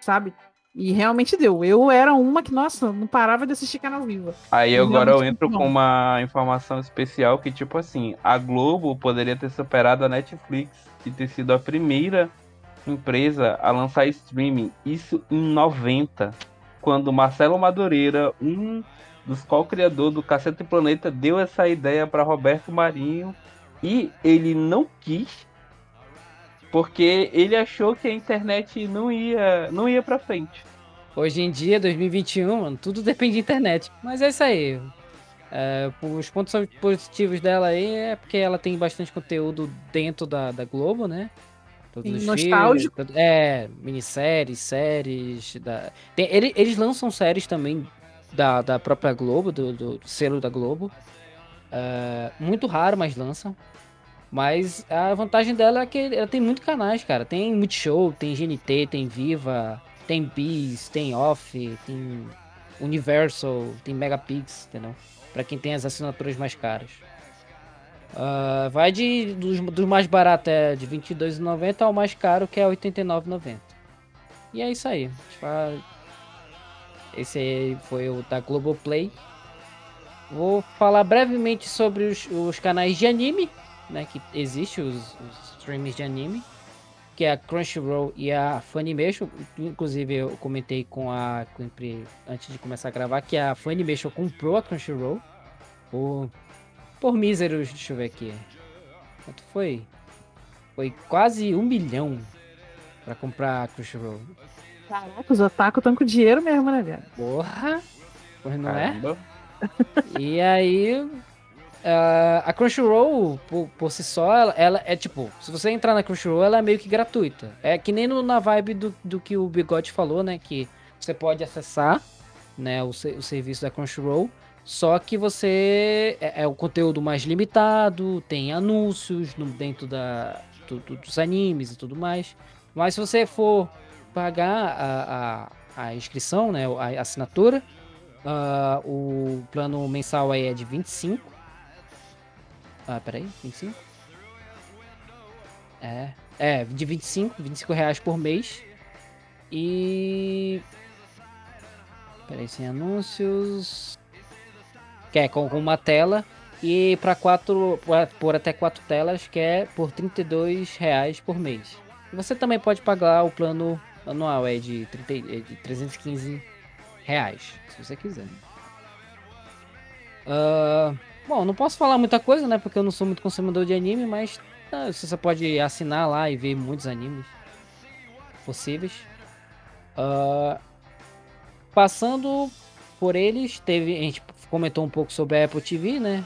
sabe? E realmente deu. Eu era uma que, nossa, não parava de assistir Canal Viva. Aí agora eu entro com uma informação especial que, tipo assim, a Globo poderia ter superado a Netflix e ter sido a primeira empresa a lançar streaming. Isso em 90, quando Marcelo Madureira, um dos co-criadores do Cacete Planeta, deu essa ideia para Roberto Marinho e ele não quis porque ele achou que a internet não ia, não ia para frente. Hoje em dia, 2021, mano, tudo depende de internet. Mas é isso aí. É, os pontos positivos dela aí é porque ela tem bastante conteúdo dentro da, da Globo, né? Todos os nostálgico. filmes, todo- é, minisséries, séries. Da... Tem, ele- eles lançam séries também da, da própria Globo, do, do selo da Globo. É, muito raro, mas lançam. Mas a vantagem dela é que ela tem muito canais, cara. Tem Multishow, tem GNT, tem Viva, tem Bis, tem Off, tem Universal, tem Megapix, entendeu? Pra quem tem as assinaturas mais caras. Ah, vai de dos, dos mais baratos é de R$ 22,90 ao mais caro que é R$ 89,90. E é isso aí. Tipo, Esse aí foi o da Globoplay. vou falar brevemente sobre os, os canais de anime, né? Que existem os, os streams de anime, que é a Crunchyroll e a Funimation. Inclusive eu comentei com a antes de começar a gravar que a Funimation comprou a Crunchyroll por, por míseros, deixa eu ver aqui. Quanto foi? Foi quase um milhão pra comprar a Crunchyroll. Caraca, os otaku estão com dinheiro mesmo, né, velho? Porra! Pois não é? Caramba. é? E aí, uh, a Crunchyroll, por, por si só, ela, ela, é tipo, se você entrar na Crunchyroll, ela é meio que gratuita. É que nem no, na vibe do, do que o Bigode falou, né? Que você pode acessar né, o, o serviço da Crunchyroll, só que você é, é, o conteúdo mais limitado, tem anúncios no, dentro da, do, do, dos animes e tudo mais. Mas se você for pagar a, a, a inscrição, né, a assinatura, uh, o plano mensal aí é de 25. Ah, peraí, 25? É, é, de 25, 25 reais por mês. E... Peraí, sem anúncios... Que é com, uma tela. E para quatro, por até quatro telas, que é por 32 reais por mês. Você também pode pagar o plano anual é de, 30, é de 315 reais, se você quiser. Uh, bom, não posso falar muita coisa, né? Porque eu não sou muito consumidor de anime, mas uh, você pode assinar lá e ver muitos animes possíveis. Uh, passando por eles, teve. A gente comentou um pouco sobre a Apple TV, né?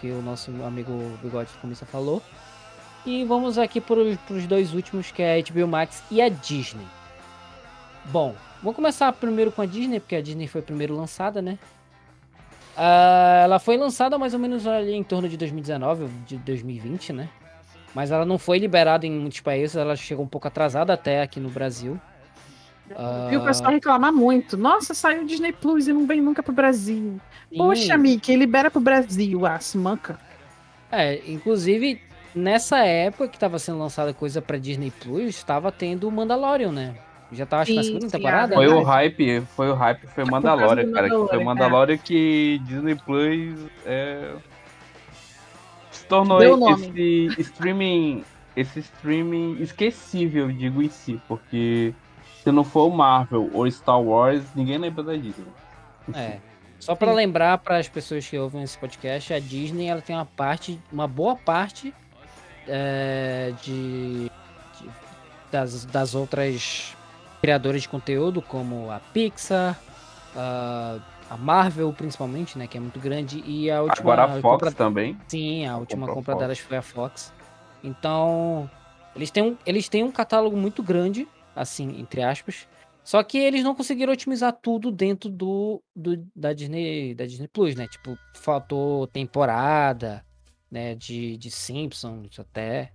Que o nosso amigo Bigode Comissa falou. E vamos aqui para os dois últimos, que é a HBO Max e a Disney. Bom, vamos começar primeiro com a Disney, porque a Disney foi primeiro lançada, né? Uh, ela foi lançada mais ou menos ali em torno de 2019, de 2020, né? Mas ela não foi liberada em muitos países, ela chegou um pouco atrasada até aqui no Brasil. Uh... E o pessoal reclamar muito. Nossa, saiu o Disney Plus e não vem nunca pro Brasil. Sim. Poxa, Mickey, libera pro Brasil, ah, se manca. É, inclusive nessa época que estava sendo lançada coisa para Disney Plus, estava tendo o Mandalorian, né? Já tava acho, na segunda temporada. Foi né? o hype, foi o hype, foi o Mandalorian, cara. Mandalorian, foi o Mandalorian é. que Disney Plus é... se tornou esse streaming, esse streaming esquecível, digo em si, porque se não for o Marvel ou Star Wars, ninguém lembra da Disney. É. Só para lembrar para as pessoas que ouvem esse podcast, a Disney ela tem uma parte, uma boa parte é, de, de, das, das outras criadoras de conteúdo, como a Pixar, a, a Marvel principalmente, né, que é muito grande, e a última... Agora a Fox compra, também. Sim, a última compra Fox. delas foi a Fox. Então, eles têm, um, eles têm um catálogo muito grande, assim, entre aspas, só que eles não conseguiram otimizar tudo dentro do, do da Disney da Disney Plus, né? Tipo, faltou temporada, né, de, de Simpsons até.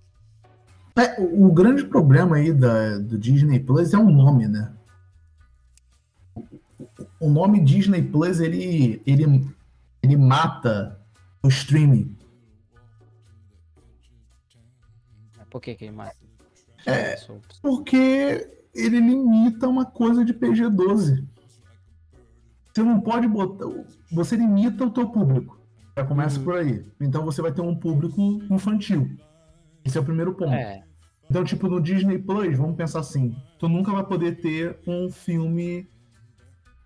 É, o, grande problema aí da, do Disney Plus é o nome, né? O nome Disney Plus, ele, ele, ele mata o streaming. Por que, que ele mata? É, porque ele limita uma coisa de PG-12. Você não pode botar. Você limita o teu público. Já começa uhum. por aí. Então você vai ter um público infantil. Esse é o primeiro ponto. É. Então, tipo, no Disney Plus, vamos pensar assim: tu nunca vai poder ter um filme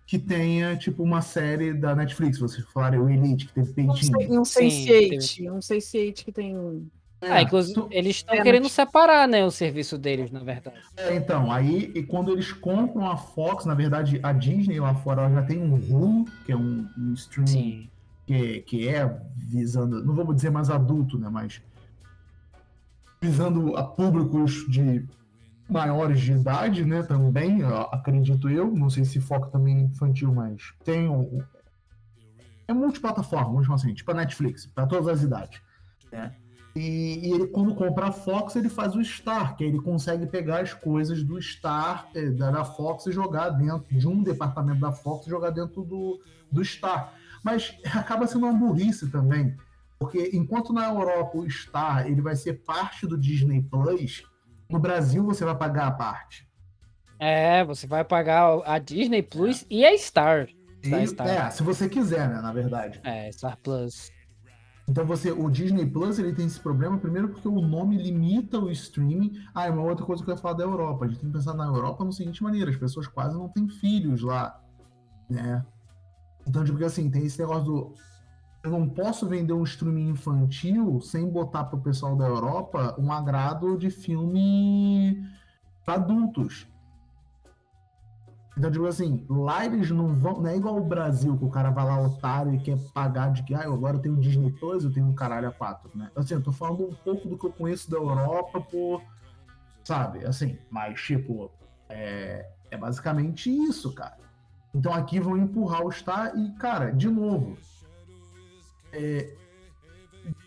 que tenha, tipo, uma série da Netflix. Vocês falaram o Elite, que teve peitinho. Um Sense8, um Sense8 que tem. É, ah, inclusive, tu... eles estão é, querendo separar, né, o serviço deles, na verdade. É, então, aí, e quando eles compram a Fox, na verdade, a Disney lá fora ela já tem um Hulu, que é um, um streaming que, que é visando, não vamos dizer mais adulto, né, mas visando a públicos de maiores de idade, né, também, acredito eu, não sei se foca também infantil, mas tem um, é multiplataforma, vamos assim, tipo a Netflix, para todas as idades, né? E, e, ele, quando compra a Fox, ele faz o Star, que ele consegue pegar as coisas do Star, eh, da Fox e jogar dentro de um departamento da Fox e jogar dentro do, do Star mas acaba sendo uma burrice também, porque enquanto na Europa o Star ele vai ser parte do Disney Plus, no Brasil você vai pagar a parte. É, você vai pagar a Disney Plus é. e a Star. E- Star. é, se você quiser, né, na verdade. É, Star Plus. Então você, o Disney Plus ele tem esse problema, primeiro porque o nome limita o streaming. Ah, e uma outra coisa que eu ia falar da Europa. A gente tem que pensar na Europa no seguinte maneira, as pessoas quase não têm filhos lá, né? Então, tipo, assim, tem esse negócio do eu não posso vender um streaming infantil sem botar pro pessoal da Europa um agrado de filme pra adultos. Então, tipo assim, lá eles não vão. Não é igual o Brasil, que o cara vai lá otário e quer pagar de que, ah, eu agora tenho o Disney Plus, eu tenho um caralho a quatro, né? Assim, eu tô falando um pouco do que eu conheço da Europa por. Sabe, assim, mas, tipo, é, é basicamente isso, cara. Então aqui vão empurrar o Star e, cara, de novo. É,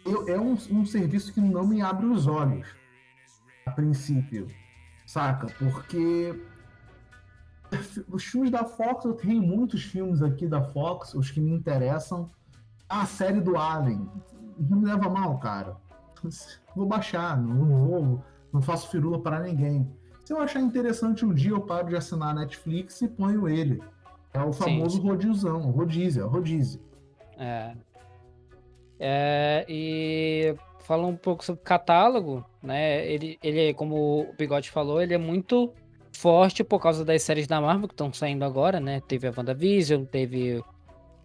eu- é um, um serviço que não me abre os olhos, a princípio, saca? Porque os filmes da Fox, eu tenho muitos filmes aqui da Fox, os que me interessam. A série do Alien, não me leva mal, cara. Vou baixar, não vou, não faço firula para ninguém. Se eu achar interessante um dia, eu paro de assinar a Netflix e ponho ele. É o famoso sim. rodizão, rodízio, rodízio. É. É, e fala um pouco sobre catálogo, né? Ele, ele, como o Bigode falou, ele é muito forte por causa das séries da Marvel que estão saindo agora, né? Teve a WandaVision, teve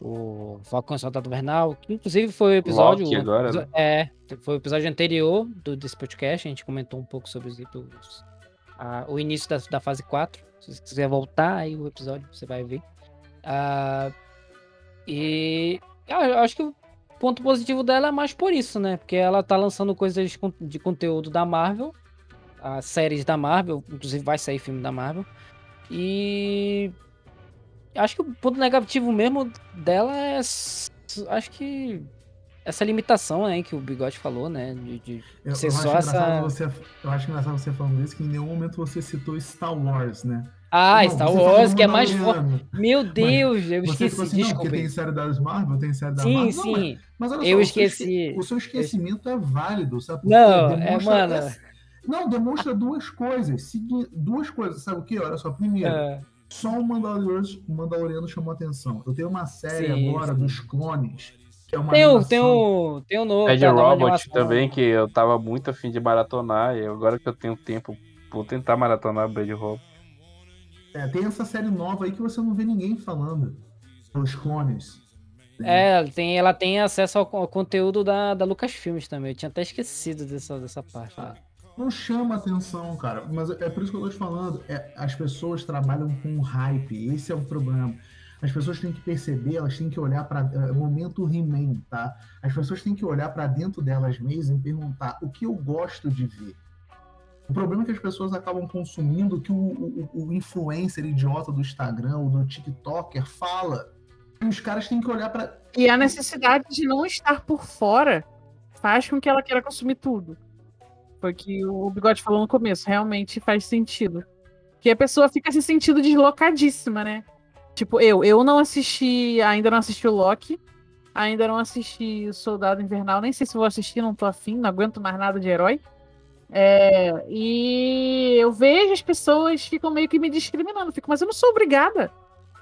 o Falcão o Soldado Invernal, que inclusive foi o episódio. Loki agora, né? É, foi o episódio anterior do, desse podcast, a gente comentou um pouco sobre os, os- a- o início da, da fase 4. Se você quiser voltar aí o episódio, você vai ver. Ah, e eu acho que o ponto positivo dela é mais por isso, né? Porque ela tá lançando coisas de con- de conteúdo da Marvel, as séries da Marvel, inclusive vai sair filme da Marvel. E acho que o ponto negativo mesmo dela é acho que essa limitação, né, que o Bigode falou, né, de, de Eu, ser eu acho só essa você, eu acho engraçado você falando isso, que em nenhum momento você citou Star Wars, né? Ah, Não, Star Wars, que é mais forte. Meu Deus, eu Você esqueci, assim, não, porque tem série das Marvel, tem série da Sim, Marvel. Não, sim. mas, mas olha só, Eu esque- esqueci. O seu esquecimento é válido, sabe? por Não, é, Demonstra mano. essa- Não, demonstra duas coisas. segui- Duas coisas, sabe o que? Olha só, primeiro, É. só o Mandaloriano, o Mandaloriano chamou atenção. Eu tenho uma série Sim, agora sim. dos clones, que é uma Tem o, tem o, tem o novo. Ed tá, nova Robot também, que eu tava muito afim de maratonar, e agora que eu tenho tempo, vou tentar maratonar Bad Robot. É, tem essa série nova aí que você não vê ninguém falando. Os clones. É, ela tem, ela tem acesso ao, ao conteúdo da, da Lucasfilmes também. Eu tinha até esquecido dessa, dessa parte. né? Não chama atenção, cara. Mas é por isso que eu tô te falando. É, as pessoas trabalham com hype. Esse é o problema. As pessoas têm que perceber, elas têm que olhar para o momento He-Man, tá? As pessoas têm que olhar para dentro delas mesmas e perguntar o que eu gosto de ver. O problema é que as pessoas acabam consumindo que o, o- o influencer idiota do Instagram ou do TikToker fala. E os caras têm que olhar para E a necessidade de não estar por fora faz com que ela queira consumir tudo. Foi o que o Bigode falou no começo, realmente faz sentido. Que a pessoa fica se sentindo deslocadíssima, né? Tipo, eu, eu não assisti, ainda não assisti o Loki, ainda não assisti o Soldado Invernal, nem sei se vou assistir, não tô afim, não aguento mais nada de herói. É, e eu vejo as pessoas ficam meio que me discriminando, fico, mas eu não sou obrigada.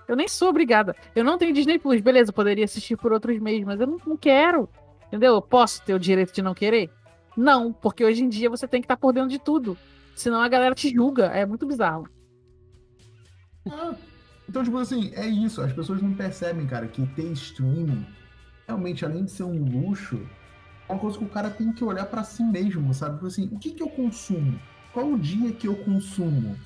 Eu nem sou obrigada. Eu não tenho Disney Plus, beleza, poderia assistir por outros meios, mas eu não, não quero. Entendeu? Eu posso ter o direito de não querer? Não, porque hoje em dia você tem que estar por dentro de tudo. Senão a galera te julga. É muito bizarro. Ah, então, tipo assim, é isso. As pessoas não percebem, cara, que ter streaming, realmente, além de ser um luxo, uma coisa que o cara tem que olhar pra si mesmo, sabe? Tipo assim, o que que eu consumo? Qual o dia que eu consumo?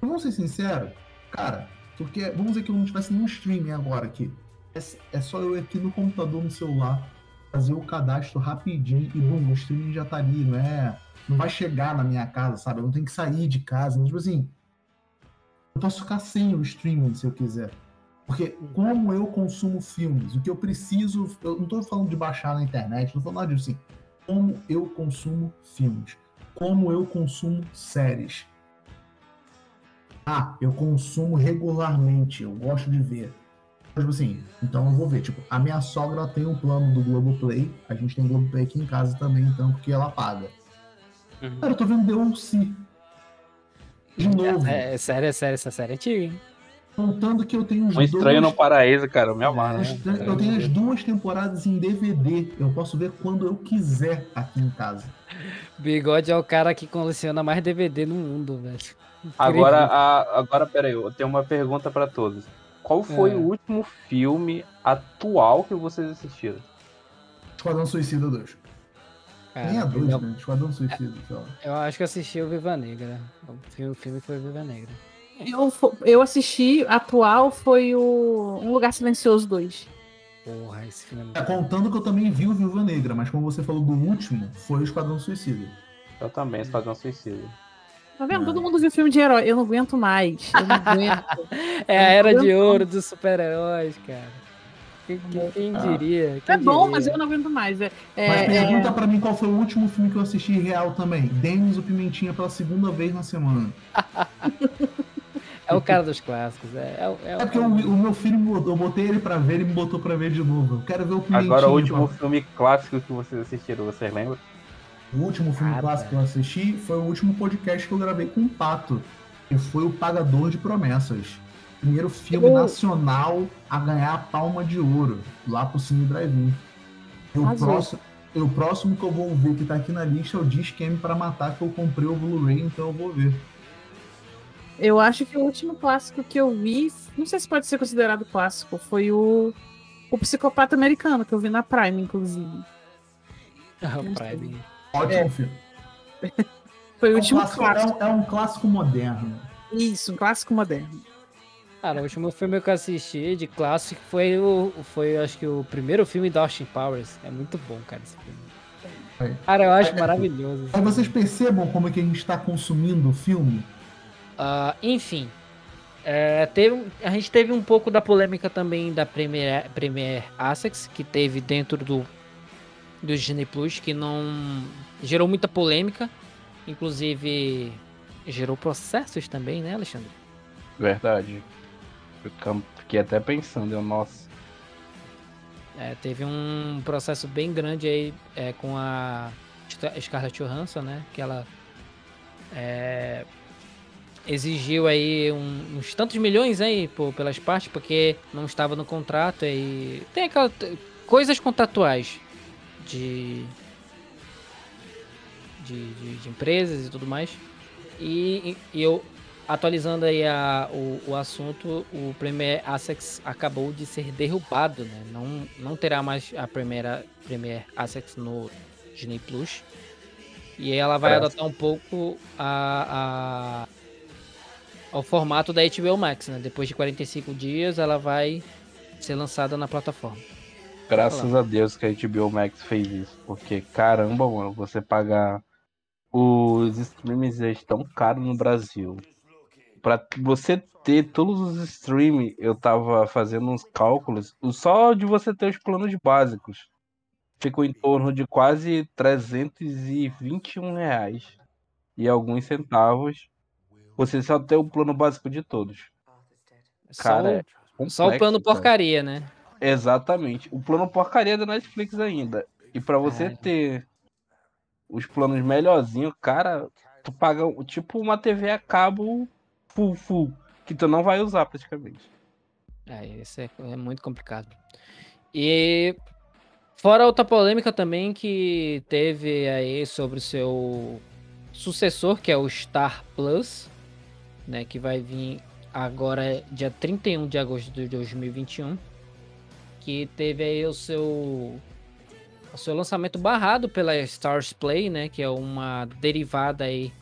Vamos ser sinceros, cara, porque vamos dizer que eu não tivesse nenhum streaming agora aqui. É, é só eu aqui no computador, no celular, fazer o cadastro rapidinho e, bum, o streaming já tá ali, não é? Não vai chegar na minha casa, sabe? Eu não tenho que sair de casa. Tipo assim, eu posso ficar sem o streaming se eu quiser. Porque como eu consumo filmes, o que eu preciso, eu não estou falando de baixar na internet, não estou falando disso assim. Como eu consumo filmes, como eu consumo séries. Ah, eu consumo regularmente, eu gosto de ver. Tipo assim, então eu vou ver. Tipo, a minha sogra tem um plano do Globoplay, a gente tem Globoplay aqui em casa também, então, porque ela paga. Uhum. Cara, eu tô vendo The O.C. De novo. É, é sério, é sério, essa série é antiga, hein? Contando que eu tenho os Um estranho dois- no paraíso, cara. Eu me amarro. né? Estranho- Eu tenho as duas temporadas em DVD. Eu posso ver quando eu quiser aqui em casa. Bigode é o cara que coleciona mais DVD no mundo, velho. Agora, a, agora, peraí, eu tenho uma pergunta pra todos. Qual foi É. o último filme atual que vocês assistiram? Esquadrão Suicida 2. Cara, Nem a 2, eu- né? Esquadrão Suicida. Eu acho que assisti o Viva Negra. O filme, o filme foi Viva Negra. Eu, eu assisti, atual foi o Um Lugar Silencioso 2. Porra, esse filme é É, contando que eu também vi o Viúva Negra, mas como você falou do último, foi o Esquadrão Suicida. Eu também, Esquadrão Suicida. Tá vendo? Não. Todo mundo viu filme de herói. Eu não aguento mais. Eu não aguento. É a era de ouro dos super-heróis, cara. Quem, quem- quem Ah. diria? Quem é bom, diria? mas eu não aguento mais. É, é- Mas é- pergunta pra mim qual foi o último filme que eu assisti real também. Denis o Pimentinha pela segunda vez na semana. É o cara dos clássicos. É, é, é, É porque o, o meu filho, me botou- eu botei ele pra ver, ele me botou pra ver de novo. Eu quero ver o Pimentinha. Agora, o último pô. filme clássico que vocês assistiram, vocês lembram? O último filme Ah, clássico que eu assisti foi o último podcast que eu gravei com o Pato. Que foi o Pagador de Promessas. Primeiro filme Eu- nacional a ganhar a palma de ouro lá pro Cine Drive-In. E O próximo, e o próximo que eu vou ver que tá aqui na lista é o Discam para Matar, que eu comprei o Blu-ray, então eu vou ver. Eu acho que o último clássico que eu vi, não sei se pode ser considerado clássico, foi o, o Psicopata Americano, que eu vi na Prime, inclusive. Ah, o Prime. Ótimo É. filme. Foi o É um, último clássico, é, clássico. um, é um clássico moderno. Isso, um clássico moderno. Cara, o último filme que eu assisti de clássico foi o. Foi, acho que o primeiro filme da Austin Powers. É muito bom, cara, esse filme. É. Cara, eu acho É. maravilhoso. Aí vocês percebam como é que a gente está consumindo o filme. Ah, enfim. é, teve, a gente teve um pouco da polêmica também da Premier, Premier Access, que teve dentro do, do Disney Plus, que não gerou muita polêmica. Inclusive, gerou processos também, né, Alexandre? Verdade. Fiquei até pensando, eu, nossa. É, teve um processo bem grande aí é, com a Scar- Scarlett Johansson, né? Que ela é, exigiu aí um- uns tantos milhões aí pô, pelas partes, porque não estava no contrato e tem aquela t- coisas contratuais de de, de- de empresas e tudo mais. E, e- eu atualizando aí a- o, o assunto, o Premier Access acabou de ser derrubado, né? Não, não terá mais a primeira Premier Access no Disney Plus. E ela vai Parece. adotar um pouco a, a- ao formato da HBO Max, né? Depois de 45 dias ela vai ser lançada na plataforma. Graças a Deus que a HBO Max fez isso. Porque, caramba, mano, você pagar. Os streams estão caros no Brasil. Pra você ter todos os streams, eu tava fazendo uns cálculos. Só de você ter os planos básicos. Ficou em torno de quase 321 reais. E alguns centavos. Você só tem o plano básico de todos. Só, Cara, o, só o plano cara. porcaria, né? Exatamente. O plano porcaria da Netflix ainda. E pra você É. ter os planos melhorzinhos, cara, tu paga tipo uma TV a cabo full full, que tu não vai usar praticamente. É, isso é, é muito complicado. E fora outra polêmica também que teve aí sobre o seu sucessor, que é o Star Plus, né, que vai vir agora dia 31 de agosto de 2021, que teve aí o seu o seu lançamento barrado pela Stars Play, né, que é uma derivada aí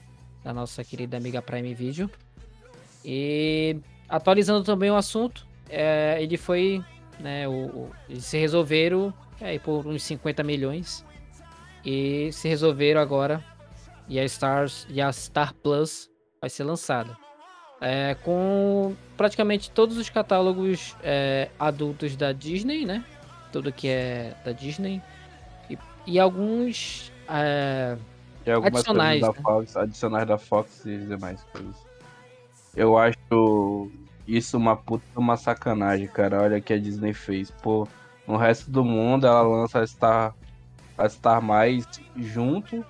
da nossa querida amiga Prime Video. E atualizando também o assunto, é, ele foi, né, o, o- eles se resolveram aí por uns 50 milhões e se resolveram agora e a Stars e a Star Plus vai ser lançada É, com praticamente todos os catálogos é, adultos da Disney, né? Tudo que é da Disney e, e alguns é, E Adicionais, da né? Fox, adicionais da Fox e demais coisas. Eu acho isso uma puta uma sacanagem, cara. Olha o que a Disney fez. Pô, no resto do mundo ela lança a Star, a Star Mais junto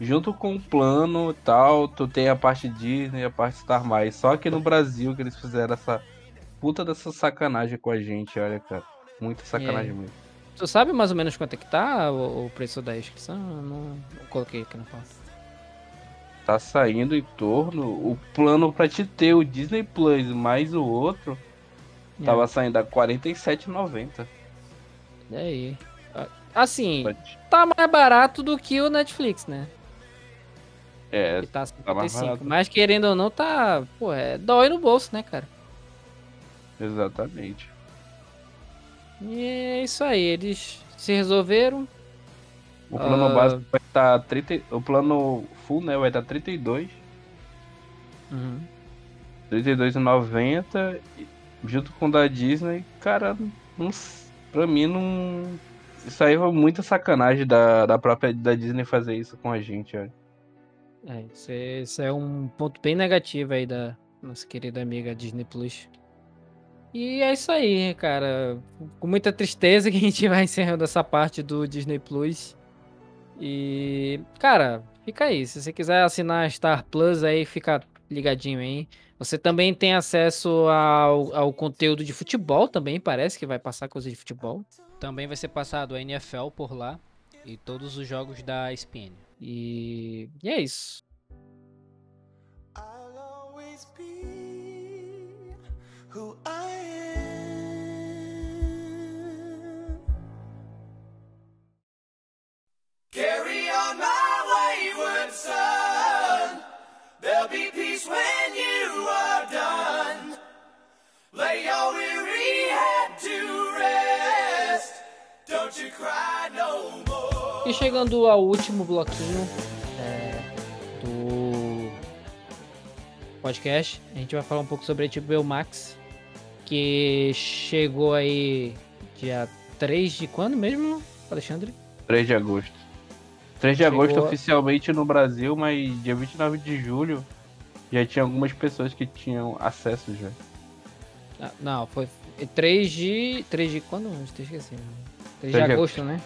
junto com o plano e tal, tu tem a parte Disney e a parte Star Mais. Só que no Brasil que eles fizeram essa puta dessa sacanagem com a gente, olha, cara. Muita sacanagem É. mesmo. Tu sabe mais ou menos quanto é que tá o, o preço da inscrição? Eu não, não coloquei aqui na pauta. Tá saindo em torno. O plano pra te ter o Disney Plus mais o outro É. tava saindo a R$ 47,90. E aí? Ah, Assim, tá mais barato do que o Netflix, né? É, Que tá tá mais 55. barato. Mas querendo ou não, tá. Pô, é dói no bolso, né, cara? exatamente. E é isso aí, eles se resolveram. O plano Ah. básico vai estar 30. O plano full, né? Vai estar 32. Uhum. 32,90 e- junto com o da Disney, cara, não, pra mim não. Isso aí foi muita sacanagem da, da própria da Disney fazer isso com a gente, olha. É, isso é, isso é um ponto bem negativo aí da nossa querida amiga Disney Plus. E é isso aí, cara. Com muita tristeza que a gente vai encerrando essa parte do Disney Plus. E, cara, fica aí. Se você quiser assinar Star Plus aí, fica ligadinho aí. Você também tem acesso ao, ao conteúdo de futebol também, parece que vai passar coisa de futebol. Também vai ser passado a NFL por lá e todos os jogos da ESPN. E, e é isso. who I am. Carry on my wayward son. There'll be peace when you are done. Lay your weary head to rest. Don't you cry no more. E chegando ao último bloquinho é, do podcast, a gente vai falar um pouco sobre a HBO Max, que chegou aí dia 3 de quando mesmo, Alexandre? 3 de agosto. 3 de Chegou- agosto oficialmente no Brasil, mas dia 29 de julho já tinha algumas pessoas que tinham acesso já. Ah, não, foi 3 de. 3 de quando? Eu esqueci. 3 de 3 de agosto, né?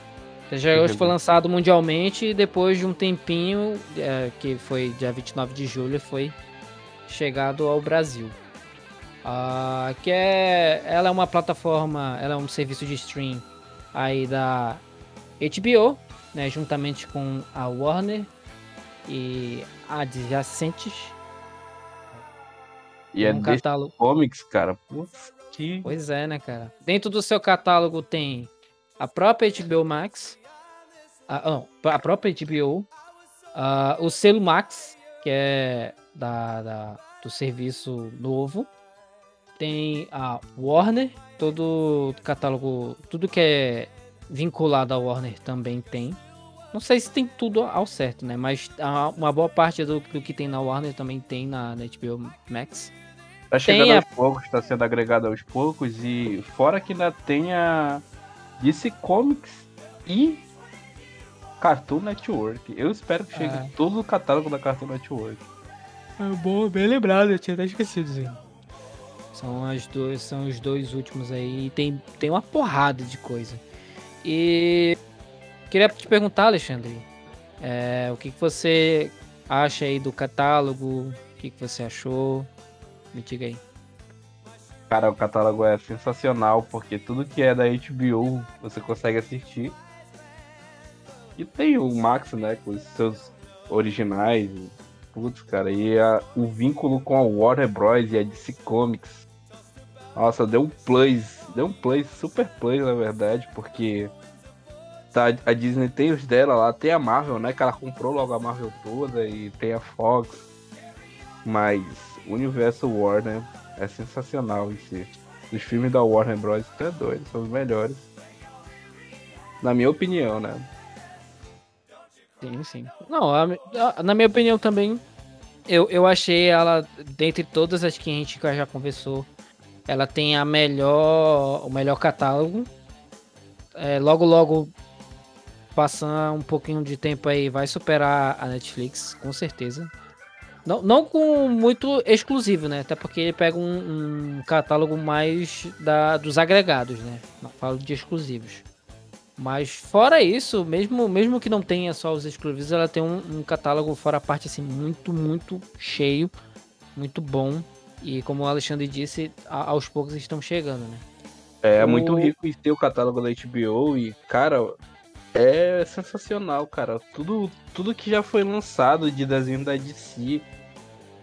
3 de de agosto foi lançado mundialmente e depois de um tempinho, é, que foi dia 29 de julho, foi chegado ao Brasil. Ah, que é, ela é uma plataforma, ela é um serviço de stream aí da HBO, né, juntamente com a Warner e adjacentes. E é um catálogo. comics, cara. Putz, que. Pois é, né, cara? Dentro do seu catálogo tem a própria HBO Max, a, não, a própria HBO, ah, o selo Max, que é da, da- do serviço novo, tem a Warner, todo catálogo, tudo que é vinculado à Warner também tem. Não sei se tem tudo ao certo, né? Mas a- uma boa parte do, do que tem na Warner também tem na, na HBO Max. Tá chegando Tem a- aos poucos, tá sendo agregado aos poucos. E fora que ainda tem a DC Comics e Cartoon Network. Eu espero que chegue Ah. todo o catálogo da Cartoon Network. É bom, bem lembrado, eu tinha até esquecido disso. São, as duas, são os dois últimos aí. e Tem, tem uma porrada de coisa. E queria te perguntar, Alexandre, é, o que, que você acha aí do catálogo? O que, que você achou? Me diga aí. Cara, o catálogo é sensacional, porque tudo que é da HBO você consegue assistir. E tem o Max, né, com os seus originais. Putz, cara, e a- o vínculo com a Warner Bros. e a DC Comics. Nossa, deu um plus, deu um plus, super plus, na verdade, porque tá, a Disney tem os dela lá, tem a Marvel, né, que ela comprou logo a Marvel toda, e tem a Fox. Mas o universo Warner é sensacional em si. Os filmes da Warner Bros. é doido, são os melhores. Na minha opinião, né? Sim, sim. Não, a- a- na minha opinião também, eu, eu achei ela, dentre todas as que a gente já conversou, ela tem a melhor, o melhor catálogo. É, logo, logo, passar um pouquinho de tempo aí, vai superar a Netflix, com certeza. Não, não com muito exclusivo, né? Até porque ele pega um, um catálogo mais da, dos agregados, né? Não falo de exclusivos. Mas fora isso, mesmo, mesmo que não tenha só os exclusivos, ela tem um, um catálogo fora a parte assim muito, muito cheio, muito bom. E como o Alexandre disse, a- aos poucos estão chegando, né? É O- muito rico em ter o catálogo da HBO e, cara, é sensacional, cara. Tudo, tudo que já foi lançado de desenho da DC,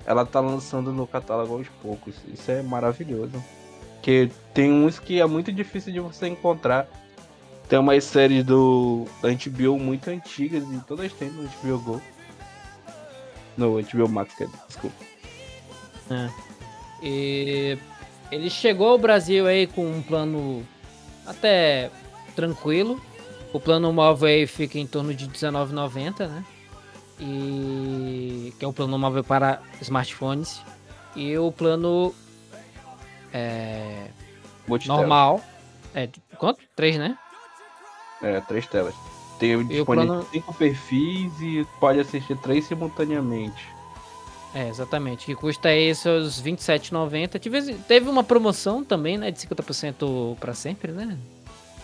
ela tá lançando no catálogo aos poucos. Isso é maravilhoso. Porque tem uns que é muito difícil de você encontrar. Tem umas séries do da HBO muito antigas e todas têm no HBO Go. No HBO Max, desculpa. É. E ele chegou ao Brasil aí com um plano até tranquilo. O plano móvel aí fica em torno de R$19,90, né? E que é o plano móvel para smartphones. E o plano é, normal. É, quanto? Três, né? É, três telas. Tem o disponível plano- cinco perfis e pode assistir três simultaneamente. É, exatamente. Que custa aí seus R$27,90. Tive- Teve uma promoção também, né? De 50% para sempre, né?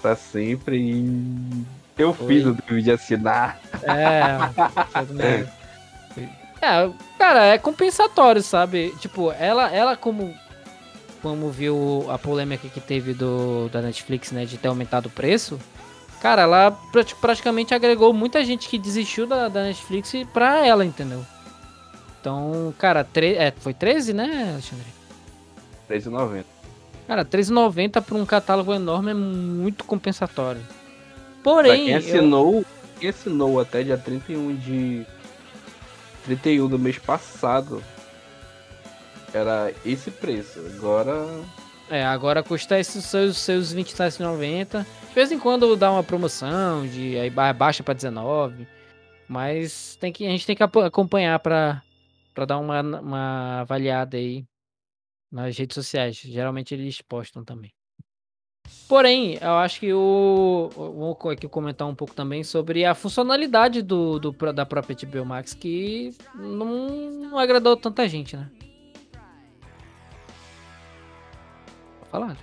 Pra sempre e. Eu Foi. fiz o de assinar. É. É, cara, é compensatório, sabe? Tipo, ela, ela como, como viu a polêmica que teve do, da Netflix, né, de ter aumentado o preço, cara, ela prati- praticamente agregou muita gente que desistiu da, da Netflix pra ela, entendeu? Então, cara, tre é, foi 13, né, Alexandre? R$13,90. Cara, R$13,90 pra um catálogo enorme é muito compensatório. Pra Porém, quem eu- assinou, quem assinou até dia 31 de. 31 do mês passado. Era esse preço. Agora. É, agora custa esses seus, seus R$ 27,90. De vez em quando dá uma promoção, de aí ba- baixa pra 19. Mas tem que, a gente tem que acompanhar pra, pra dar uma, uma avaliada aí nas redes sociais. Geralmente eles postam também. Porém, eu acho que o. Vou aqui comentar um pouco também sobre a funcionalidade do, do da própria HBO Max, que não, não agradou tanta gente, né? Falar.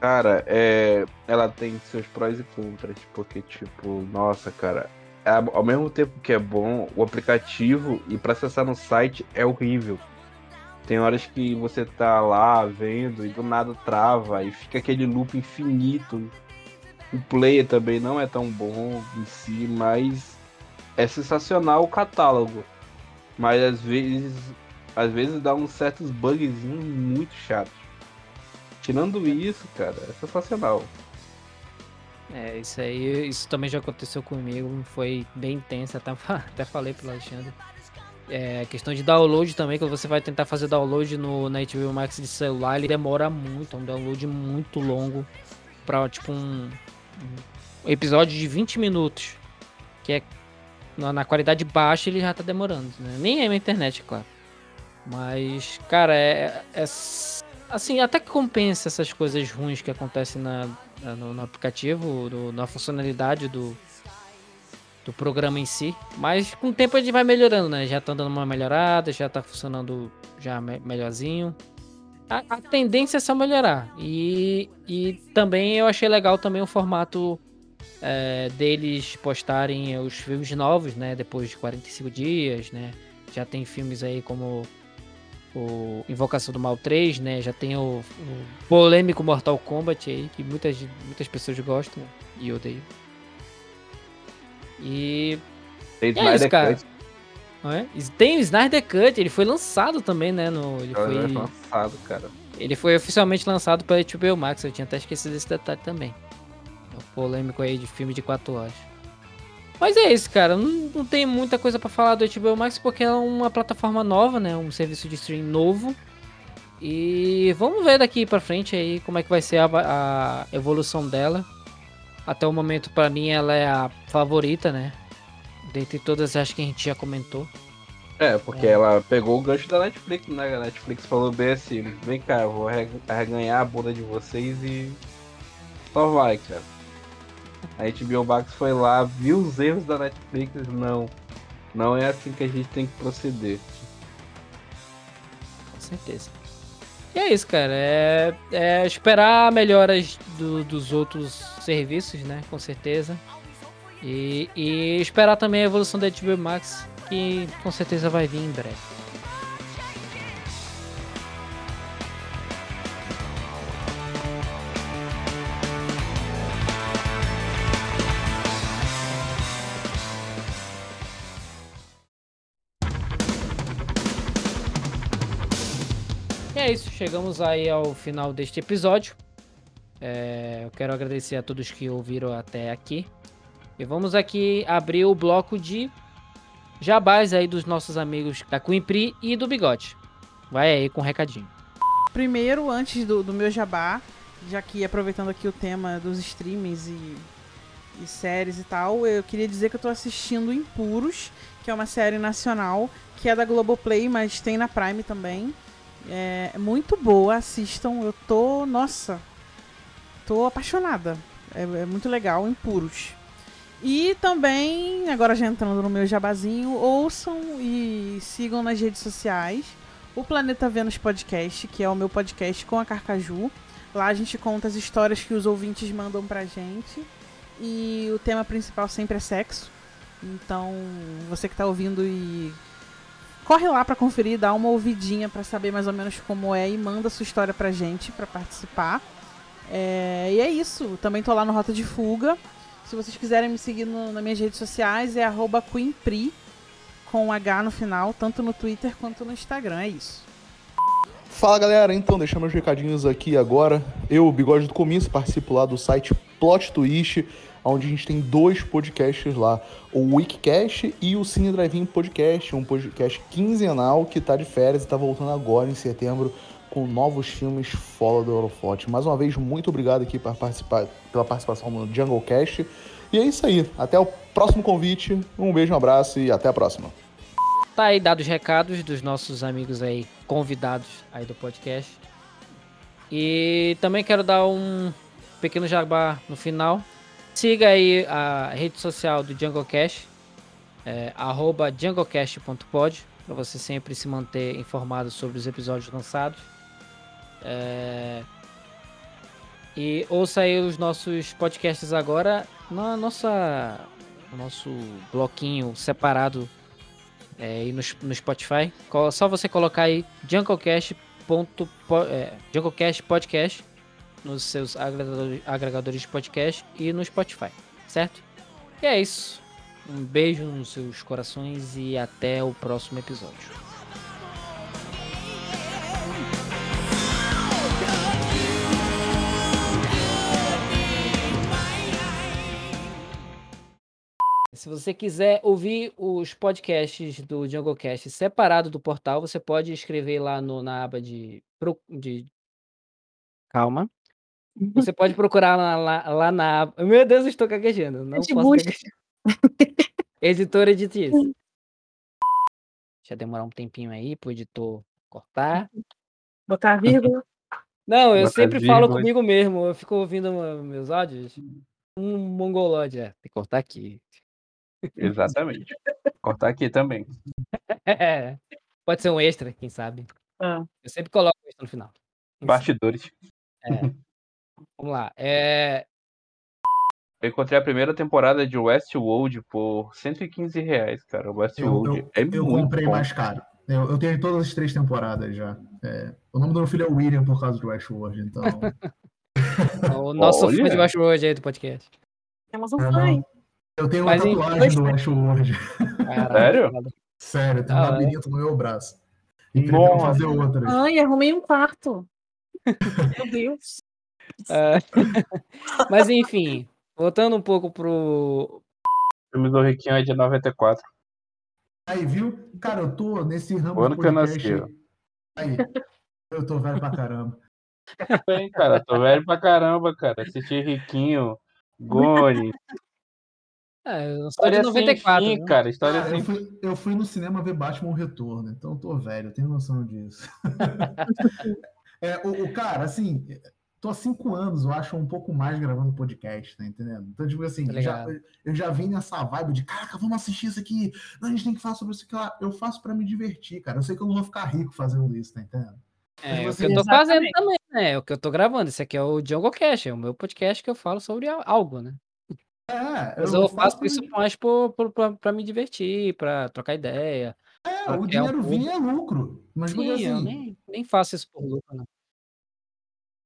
Cara, é, ela tem seus prós e contras, porque, tipo, nossa, cara, é- ao mesmo tempo que é bom, o aplicativo e pra acessar no site é horrível. Tem horas que você tá lá vendo e do nada trava e fica aquele loop infinito. O player também não é tão bom em si, mas é sensacional o catálogo. Mas às vezes, às vezes dá uns certos bugzinhos muito chatos. Tirando isso, cara, é sensacional. É, isso aí, isso também já aconteceu comigo, foi bem intenso, até, até falei pro Alexandre. É, questão de download também, quando você vai tentar fazer download no, na Max de celular, ele demora muito, é um download muito longo pra, tipo, um, um episódio de 20 minutos, que é na, na qualidade baixa ele já tá demorando, né? Nem é na internet, claro. Mas, cara, é, é s- assim, até que compensa essas coisas ruins que acontecem na, no, no aplicativo, na funcionalidade do, do programa em si. Mas com o tempo a gente vai melhorando, né? Já tá dando uma melhorada, já tá funcionando já me- melhorzinho. A, a tendência é só melhorar. E, e também eu achei legal também o formato é, deles postarem os filmes novos, né? Depois de 45 dias, né? Já tem filmes aí como o Invocação do Mal 3, né? Já tem o, o polêmico Mortal Kombat aí, que muitas, muitas pessoas gostam e odeiam. E. Tem é isso, cara. Cut. É? Tem o Snyder Cut, ele foi lançado também, né? No, ele, foi, é lançado, cara. ele foi oficialmente lançado pela HBO Max, eu tinha até esquecido esse detalhe também. É o polêmico aí de filme de 4 horas. Mas é isso, cara. Não, não tem muita coisa pra falar do HBO Max porque é uma plataforma nova, né? Um serviço de stream novo. E vamos ver daqui pra frente aí como é que vai ser a, a evolução dela. Até o momento, pra mim, ela é a favorita, né? Dentre todas as que a gente já comentou. É, porque ela pegou o gancho da Netflix, né? A Netflix falou bem assim, vem cá, eu vou arreganhar a bunda de vocês e. Só vai, cara. A HBO Max foi lá, viu os erros da Netflix, não. Não é assim que a gente tem que proceder. Com certeza. E é isso, cara. É, é esperar melhoras do- dos outros serviços, né? Com certeza. E, e esperar também a evolução da HBO Max, que com certeza vai vir em breve. Chegamos aí ao final deste episódio. É, eu quero agradecer a todos que ouviram até aqui. E vamos aqui abrir o bloco de jabás aí dos nossos amigos da Quimpri e do Bigode. Vai aí com um recadinho. Primeiro, antes do, do meu jabá, já que aproveitando aqui o tema dos streamings e, e séries e tal, eu queria dizer que eu tô assistindo Impuros, que é uma série nacional, que é da Globoplay, mas tem na Prime também. É muito boa, assistam. Eu tô, nossa, tô apaixonada. É, é muito legal, Impuros. E também, agora já entrando no meu jabazinho, ouçam e sigam nas redes sociais o Planeta Vênus Podcast, que é o meu podcast com a Carcaju. Lá a gente conta as histórias que os ouvintes mandam pra gente. E o tema principal sempre é sexo. Então, você que tá ouvindo e corre lá pra conferir, dá uma ouvidinha pra saber mais ou menos como é e manda sua história pra gente pra participar. É, e é isso. Também tô lá no Rota de Fuga. Se vocês quiserem me seguir no, nas minhas redes sociais, é QueenPri, com H no final, tanto no Twitter quanto no Instagram. É isso. Fala galera, então deixar meus recadinhos aqui agora. Eu, Bigode do Começo, participo lá do site Plot Twist, onde a gente tem dois podcasts lá, o Wikicast e o Cine Drive-In Podcast, um podcast quinzenal que tá de férias e tá voltando agora em setembro com novos filmes fora do Eurofote. Mais uma vez, muito obrigado aqui participar, pela participação no Jungle Cast. E é isso aí, até o próximo convite, um beijo, um abraço e até a próxima. Tá aí dados os recados dos nossos amigos aí, convidados aí do podcast. E também quero dar um pequeno jabá no final. Siga aí a rede social do JungleCast, é, arroba junglecast.pod, para você sempre se manter informado sobre os episódios lançados. É, e ouça aí os nossos podcasts agora na nossa no nosso bloquinho separado é, no, no Spotify. Só você colocar aí Junglecast, ponto, po- é, Junglecast nos seus agregadores, de podcast e no Spotify, certo? E é isso. Um beijo nos seus corações e até o próximo episódio. Se você quiser ouvir os podcasts do JungleCast separado do portal, você pode escrever lá no- na aba de, de- Calma. Você pode procurar lá, lá- lá na. Meu Deus, eu estou gaguejando. Não posso busca. gaguejar. Editor edite isso. Deixa demorar um tempinho aí pro editor cortar. Botar a vírgula. Não, eu Botar sempre falo vírgula. comigo mesmo. Eu fico ouvindo meus áudios. Um mongolóide. É, tem que cortar aqui. Exatamente. Cortar aqui também. É, Pode ser um extra, quem sabe. Ah. Eu sempre coloco um extra no final. Bastidores. É. Vamos lá. É, Eu encontrei a primeira temporada de Westworld por 115 reais, cara. Eu, Westworld eu, é eu muito comprei bom. mais caro. Eu, eu tenho todas as três temporadas já. É, o nome do meu filho é William por causa do Westworld, então. o nosso fã de Olha. Westworld aí do podcast. Temos um É, fã. Eu tenho uma Mas em- tatuagem do Westworld. Sério? Sério, tem um hora. labirinto no meu braço. E pretendo fazer outras. Ai, arrumei um quarto. Meu Deus. É. Mas enfim, voltando um pouco pro. O filme do Riquinho é de 94. Aí, viu? Cara, eu tô nesse ramo O ano do que eu podcast. nasci, ó. Aí, eu tô velho pra caramba. Bem, cara, tô velho pra caramba, cara. Assisti Riquinho, Goni. É, eu sou de História 94. sem fim, né? cara. História Cara, sem eu, fui, eu fui no cinema ver Batman o Retorno, então eu tô velho, eu tenho noção disso. É, o, o cara, assim, tô há cinco anos, eu acho, um pouco mais gravando podcast, tá entendendo? Então, tipo assim, Tá eu já, eu já vim nessa vibe de, caraca, vamos assistir isso aqui, não, a gente tem que falar sobre isso aqui lá. Eu faço pra me divertir, cara. Eu sei que eu não vou ficar rico fazendo isso, tá entendendo? É, o você- que eu tô Exatamente. fazendo também, né? É o que eu tô gravando. Esse aqui é o Jungle Cast, é o meu podcast que eu falo sobre al- algo, né? É, Mas eu faço isso mais pra me divertir, pra trocar ideia. É, o um dinheiro público. vinha é lucro. Mas porque Sim, eu assim, nem, nem faço isso por lucro, não.